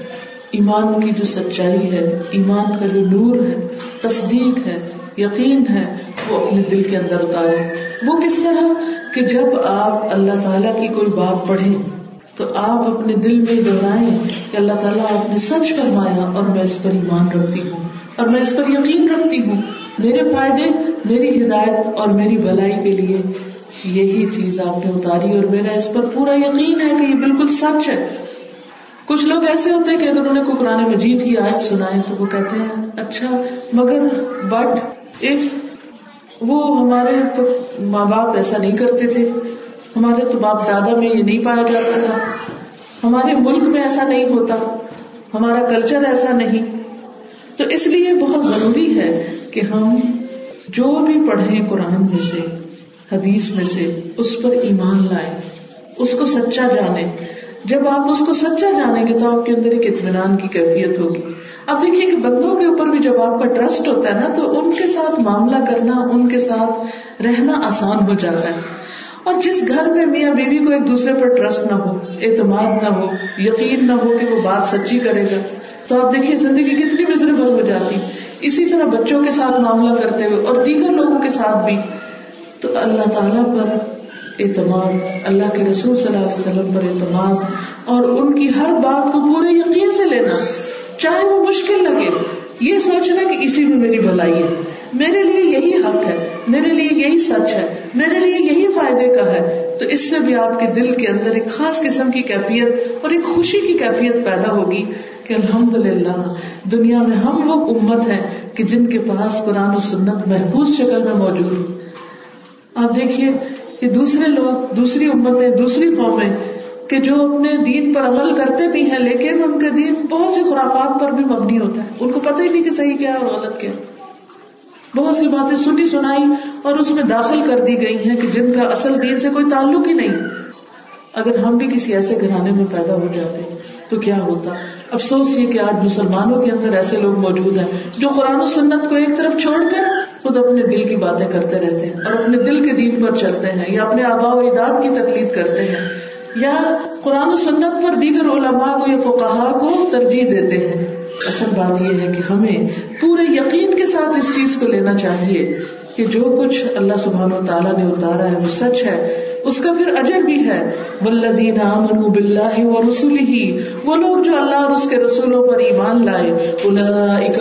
[SPEAKER 1] ایمان کی جو سچائی ہے، ایمان کا جو نور ہے، تصدیق ہے، یقین ہے، وہ اپنے دل کے اندر اتارے۔ وہ کس طرح کہ جب آپ اللہ تعالیٰ کی کوئی بات پڑھیں، تو آپ اپنے دل میں دہرائیں کہ اللہ تعالیٰ آپ نے سچ فرمایا اور میں اس پر ایمان رکھتی ہوں، اور میں اس پر یقین رکھتی ہوں۔ میرے فائدے، میری ہدایت اور میری بھلائی کے لیے یہی چیز آپ نے اتاری اور میرا اس پر پورا یقین ہے کہ یہ بالکل سچ ہے۔ کچھ لوگ ایسے ہوتے ہیں کہ اگر انہیں کو قرآن مجید کی آیت سنائے تو وہ کہتے ہیں اچھا مگر بٹ اف وہ ہمارے تو ماں باپ ایسا نہیں کرتے تھے، ہمارے تو باپ دادا میں یہ نہیں پایا جاتا تھا۔ ہمارے ملک میں ایسا نہیں ہوتا، ہمارا کلچر ایسا نہیں۔ تو اس لیے بہت ضروری ہے کہ ہم جو بھی پڑھیں قرآن میں سے، حدیث میں سے، اس پر ایمان لائیں، اس کو سچا جانے جب آپ اس کو سچا جانیں گے تو آپ کے اندر ایک اطمینان کی کیفیت ہوگی۔ اب دیکھیے کہ بندوں کے اوپر بھی جب آپ کا ٹرسٹ ہوتا ہے نا، تو ان کے ساتھ معاملہ کرنا، ان کے ساتھ رہنا آسان ہو جاتا ہے۔ اور جس گھر میں میاں بیوی کو ایک دوسرے پر ٹرسٹ نہ ہو، اعتماد نہ ہو، یقین نہ ہو کہ وہ بات سچی کرے گا، تو آپ دیکھیے زندگی کتنی مزربل ہو جاتی۔ اسی طرح بچوں کے ساتھ معاملہ کرتے ہوئے اور دیگر لوگوں کے ساتھ بھی۔ تو اللہ تعالیٰ پر اعتماد، اللہ کے رسول صلی اللہ علیہ وسلم پر اعتماد اور ان کی ہر بات کو پورے یقین سے لینا، چاہے وہ مشکل لگے، یہ سوچنا کہ اسی میں میری بھلائی ہے۔ میرے لیے یہی حق ہے، میرے لیے یہی سچ ہے، میرے لیے یہی فائدے کا ہے۔ تو اس سے بھی آپ کے دل کے اندر ایک خاص قسم کی کیفیت اور ایک خوشی کی کیفیت پیدا ہوگی کہ الحمد للہ دنیا میں ہم وہ امت ہیں کہ جن کے پاس قرآن و سنت محفوظ شکل میں موجود آپ دیکھیے کہ دوسرے لوگ، دوسری امتیں، دوسری قومیں کہ جو اپنے دین پر عمل کرتے بھی ہیں، لیکن ان کا دین بہت سی خرافات پر بھی مبنی ہوتا ہے۔ ان کو پتہ ہی نہیں کہ صحیح کیا اور غلط کیا بہت سی باتیں سنی سنائی اور اس میں داخل کر دی گئی ہیں کہ جن کا اصل دین سے کوئی تعلق ہی نہیں۔ اگر ہم بھی کسی ایسے گھرانے میں پیدا ہو جاتے تو کیا ہوتا؟ افسوس یہ کہ آج مسلمانوں کے اندر ایسے لوگ موجود ہیں جو قرآن و سنت کو ایک طرف چھوڑ کر خود اپنے دل کی باتیں کرتے رہتے ہیں اور اپنے دل کے دین پر چلتے ہیں یا اپنے آبا و اجداد کی تکلیف کرتے ہیں یا قرآن و سنت پر دیگر علماء کو یا فقہا کو ترجیح دیتے ہیں۔ اصل بات یہ ہے کہ ہمیں پورے یقین کے ساتھ اس چیز کو لینا چاہیے کہ جو کچھ اللہ سبحان و تعالیٰ نے اتارا ہے وہ سچ ہے۔ اس کا پھر اجر بھی ہے۔ ولدین امن بلّہ و رسول ہی وہ لوگ جو اللہ اور اس کے رسولوں پر ایمان لائے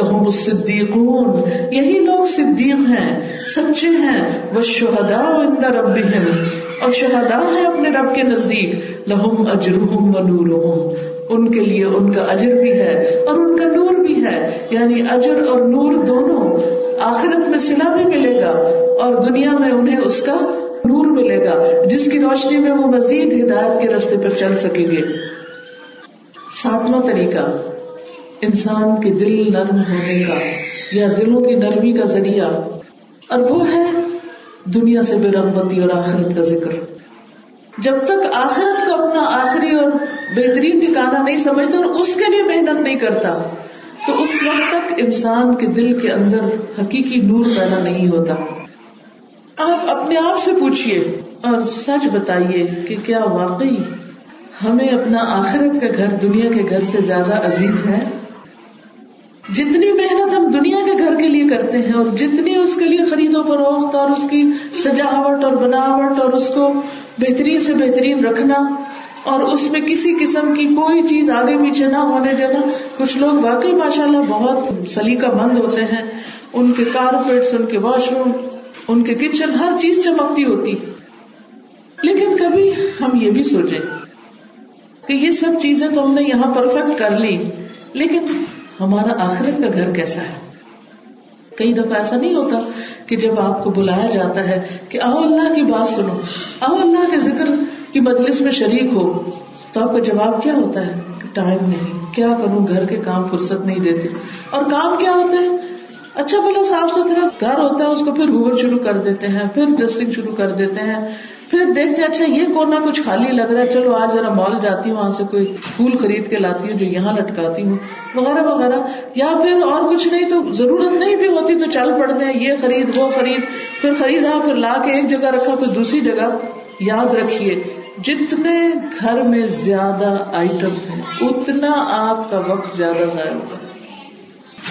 [SPEAKER 1] هم الصدیقون۔ یہی لوگ صدیق ہیں، سچے ہیں۔ وہ شہدا عند ربهم۔ اور شہدا ہے اپنے رب کے نزدیک۔ لہم اجرہم و نورہم ان کے لیے ان کا اجر بھی ہے اور ان کا نور بھی ہے۔ یعنی اجر اور نور دونوں آخرت میں سلا بھی ملے گا اور دنیا میں انہیں اس کا نور ملے گا، جس کی روشنی میں وہ مزید ہدایت کے رستے پر چل سکیں گے۔ ساتواں طریقہ، انسان کے دل نرم ہونے کا یا دلوں کی نرمی کا ذریعہ۔ اور وہ ہے دنیا سے بے رغبتی اور آخرت کا ذکر۔ جب تک آخرت کو اپنا آخری اور بہترین ٹھکانا نہیں سمجھتا اور اس کے لیے محنت نہیں کرتا، تو اس وقت تک انسان کے دل کے اندر حقیقی نور پیدا نہیں ہوتا۔ آپ اپنے آپ سے پوچھیے اور سچ بتائیے کہ کیا واقعی ہمیں اپنا آخرت کا گھر دنیا کے گھر سے زیادہ عزیز ہے؟ جتنی محنت ہم دنیا کے گھر کے لیے کرتے ہیں اور جتنی اس کے لیے خرید و فروخت اور اس کی سجاوٹ اور بناوٹ اور اس کو بہترین سے بہترین رکھنا اور اس میں کسی قسم کی کوئی چیز آگے پیچھے نہ ہونے دینا، کچھ لوگ واقعی ماشاء اللہ بہت سلیقہ مند ہوتے ہیں، ان کے کارپیٹس، ان کے واش روم ان کے کچن ہر چیز چمکتی ہوتی۔ لیکن کبھی ہم یہ بھی سوچے کہ یہ سب چیزیں تو ہم نے یہاں پرفیکٹ کر لی، لیکن ہمارا آخرت کا گھر کیسا ہے؟ کئی دفعہ ایسا نہیں ہوتا کہ جب آپ کو بلایا جاتا ہے کہ آؤ اللہ کی بات سنو، آؤ اللہ کے ذکر کی مجلس میں شریک ہو، تو آپ کا جواب کیا ہوتا ہے؟ ٹائم نہیں، کیا کروں، گھر کے کام فرصت نہیں دیتے۔ اور کام کیا ہوتا ہے اچھا بلا صاف ستھرا گھر ہوتا ہے، اس کو پھر گوبر شروع کر دیتے ہیں، پھر ڈسٹنگ شروع کر دیتے ہیں، پھر دیکھتے اچھا یہ کونا کچھ خالی لگ رہا ہے، چلو آج ذرا مال جاتی ہوں، وہاں سے کوئی پھول خرید کے لاتی ہوں جو یہاں لٹکاتی ہوں، وغیرہ وغیرہ، یا پھر اور کچھ نہیں تو ضرورت نہیں بھی ہوتی تو چل پڑتے ہیں، یہ خرید، وہ خرید، پھر خریدا، پھر لا کے ایک جگہ رکھا، پھر دوسری جگہ، یاد رکھیے، جتنے گھر میں زیادہ آئٹم ہے اتنا آپ کا وقت زیادہ ضائع ہوتا ہے۔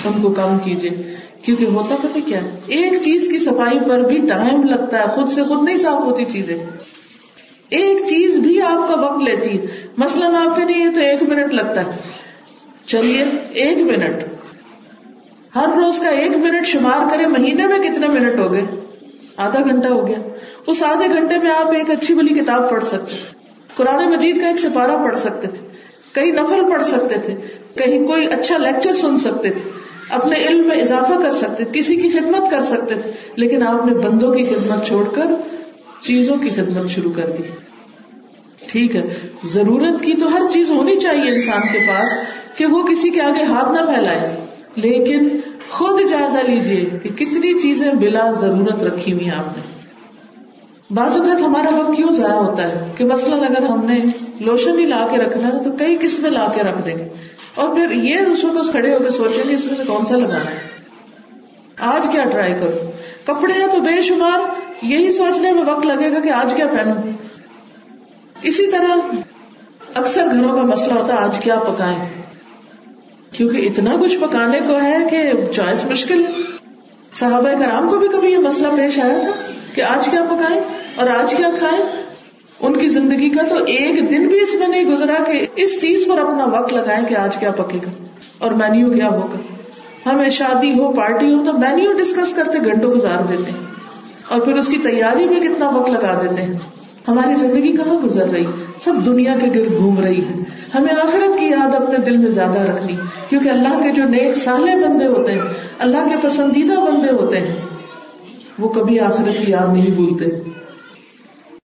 [SPEAKER 1] ان کو کم کیجیے کیونکہ ہوتا پتہ کیا؟ ایک چیز کی صفائی پر بھی ٹائم لگتا ہے، خود سے خود نہیں صاف ہوتی چیزیں۔ ایک چیز بھی آپ کا وقت لیتی ہے۔ مثلاً آپ کے لیے تو ایک منٹ لگتا ہے۔ چلیے، ایک منٹ۔ ہر روز کا ایک منٹ شمار کرے مہینے میں کتنے منٹ ہو گئے؟ آدھا گھنٹہ ہو گیا۔ اس آدھے گھنٹے میں آپ ایک اچھی بلی کتاب پڑھ سکتے تھے۔ قرآن مجید کا ایک سپارہ پڑھ سکتے تھے۔ کئی نفل پڑھ سکتے تھے۔ کہیں کوئی اچھا لیکچر سن سکتے تھے۔ اپنے علم میں اضافہ کر سکتے کسی کی خدمت کر سکتے تھے، لیکن آپ نے بندوں کی خدمت چھوڑ کر چیزوں کی خدمت شروع کر دی۔ ٹھیک ہے، ضرورت کی تو ہر چیز ہونی چاہیے انسان کے پاس کہ وہ کسی کے آگے ہاتھ نہ پھیلائے۔ لیکن خود جائزہ لیجیے کہ کتنی چیزیں بلا ضرورت رکھی ہوئی آپ نے۔ بعض اوقات ہمارا وقت کیوں ضائع ہوتا ہے؟ کہ مثلاً اگر ہم نے لوشن ہی لا کے رکھنا ہے تو کئی قسمیں لا کے رکھ دیں۔ گے اور پھر یہ اس وقت کھڑے ہو کے سوچیں گے اس میں سے کون سا لگانا ہے؟ آج کیا ٹرائی کروں؟ کپڑے ہیں تو بے شمار، یہی سوچنے میں وقت لگے گا کہ آج کیا پہنوں؟ اسی طرح اکثر گھروں کا مسئلہ ہوتا ہے، آج کیا پکائیں؟ کیونکہ اتنا کچھ پکانے کو ہے کہ چوائس مشکل صحابہ کرام کو بھی کبھی یہ مسئلہ پیش آیا تھا کہ آج کیا پکائیں اور آج کیا کھائیں؟ ان کی زندگی کا تو ایک دن بھی اس میں نہیں گزرا کہ اس چیز پر اپنا وقت لگائے کہ آج کیا پکے گا اور مینیو کیا ہوگا ہمیں شادی ہو، پارٹی ہو، تو مینیو ڈسکس کرتے، گھنٹوں گزار دیتے ہیں۔ اور پھر اس کی تیاری میں کتنا وقت لگا دیتے ہیں۔ ہماری زندگی کہاں گزر رہی؟ سب دنیا کے گرد گھوم رہی ہے۔ ہمیں آخرت کی یاد اپنے دل میں زیادہ رکھنی، کیونکہ اللہ کے جو نیک سالے بندے ہوتے ہیں، اللہ کے پسندیدہ بندے ہوتے ہیں، وہ کبھی آخرت کی یاد نہیں بھولتے۔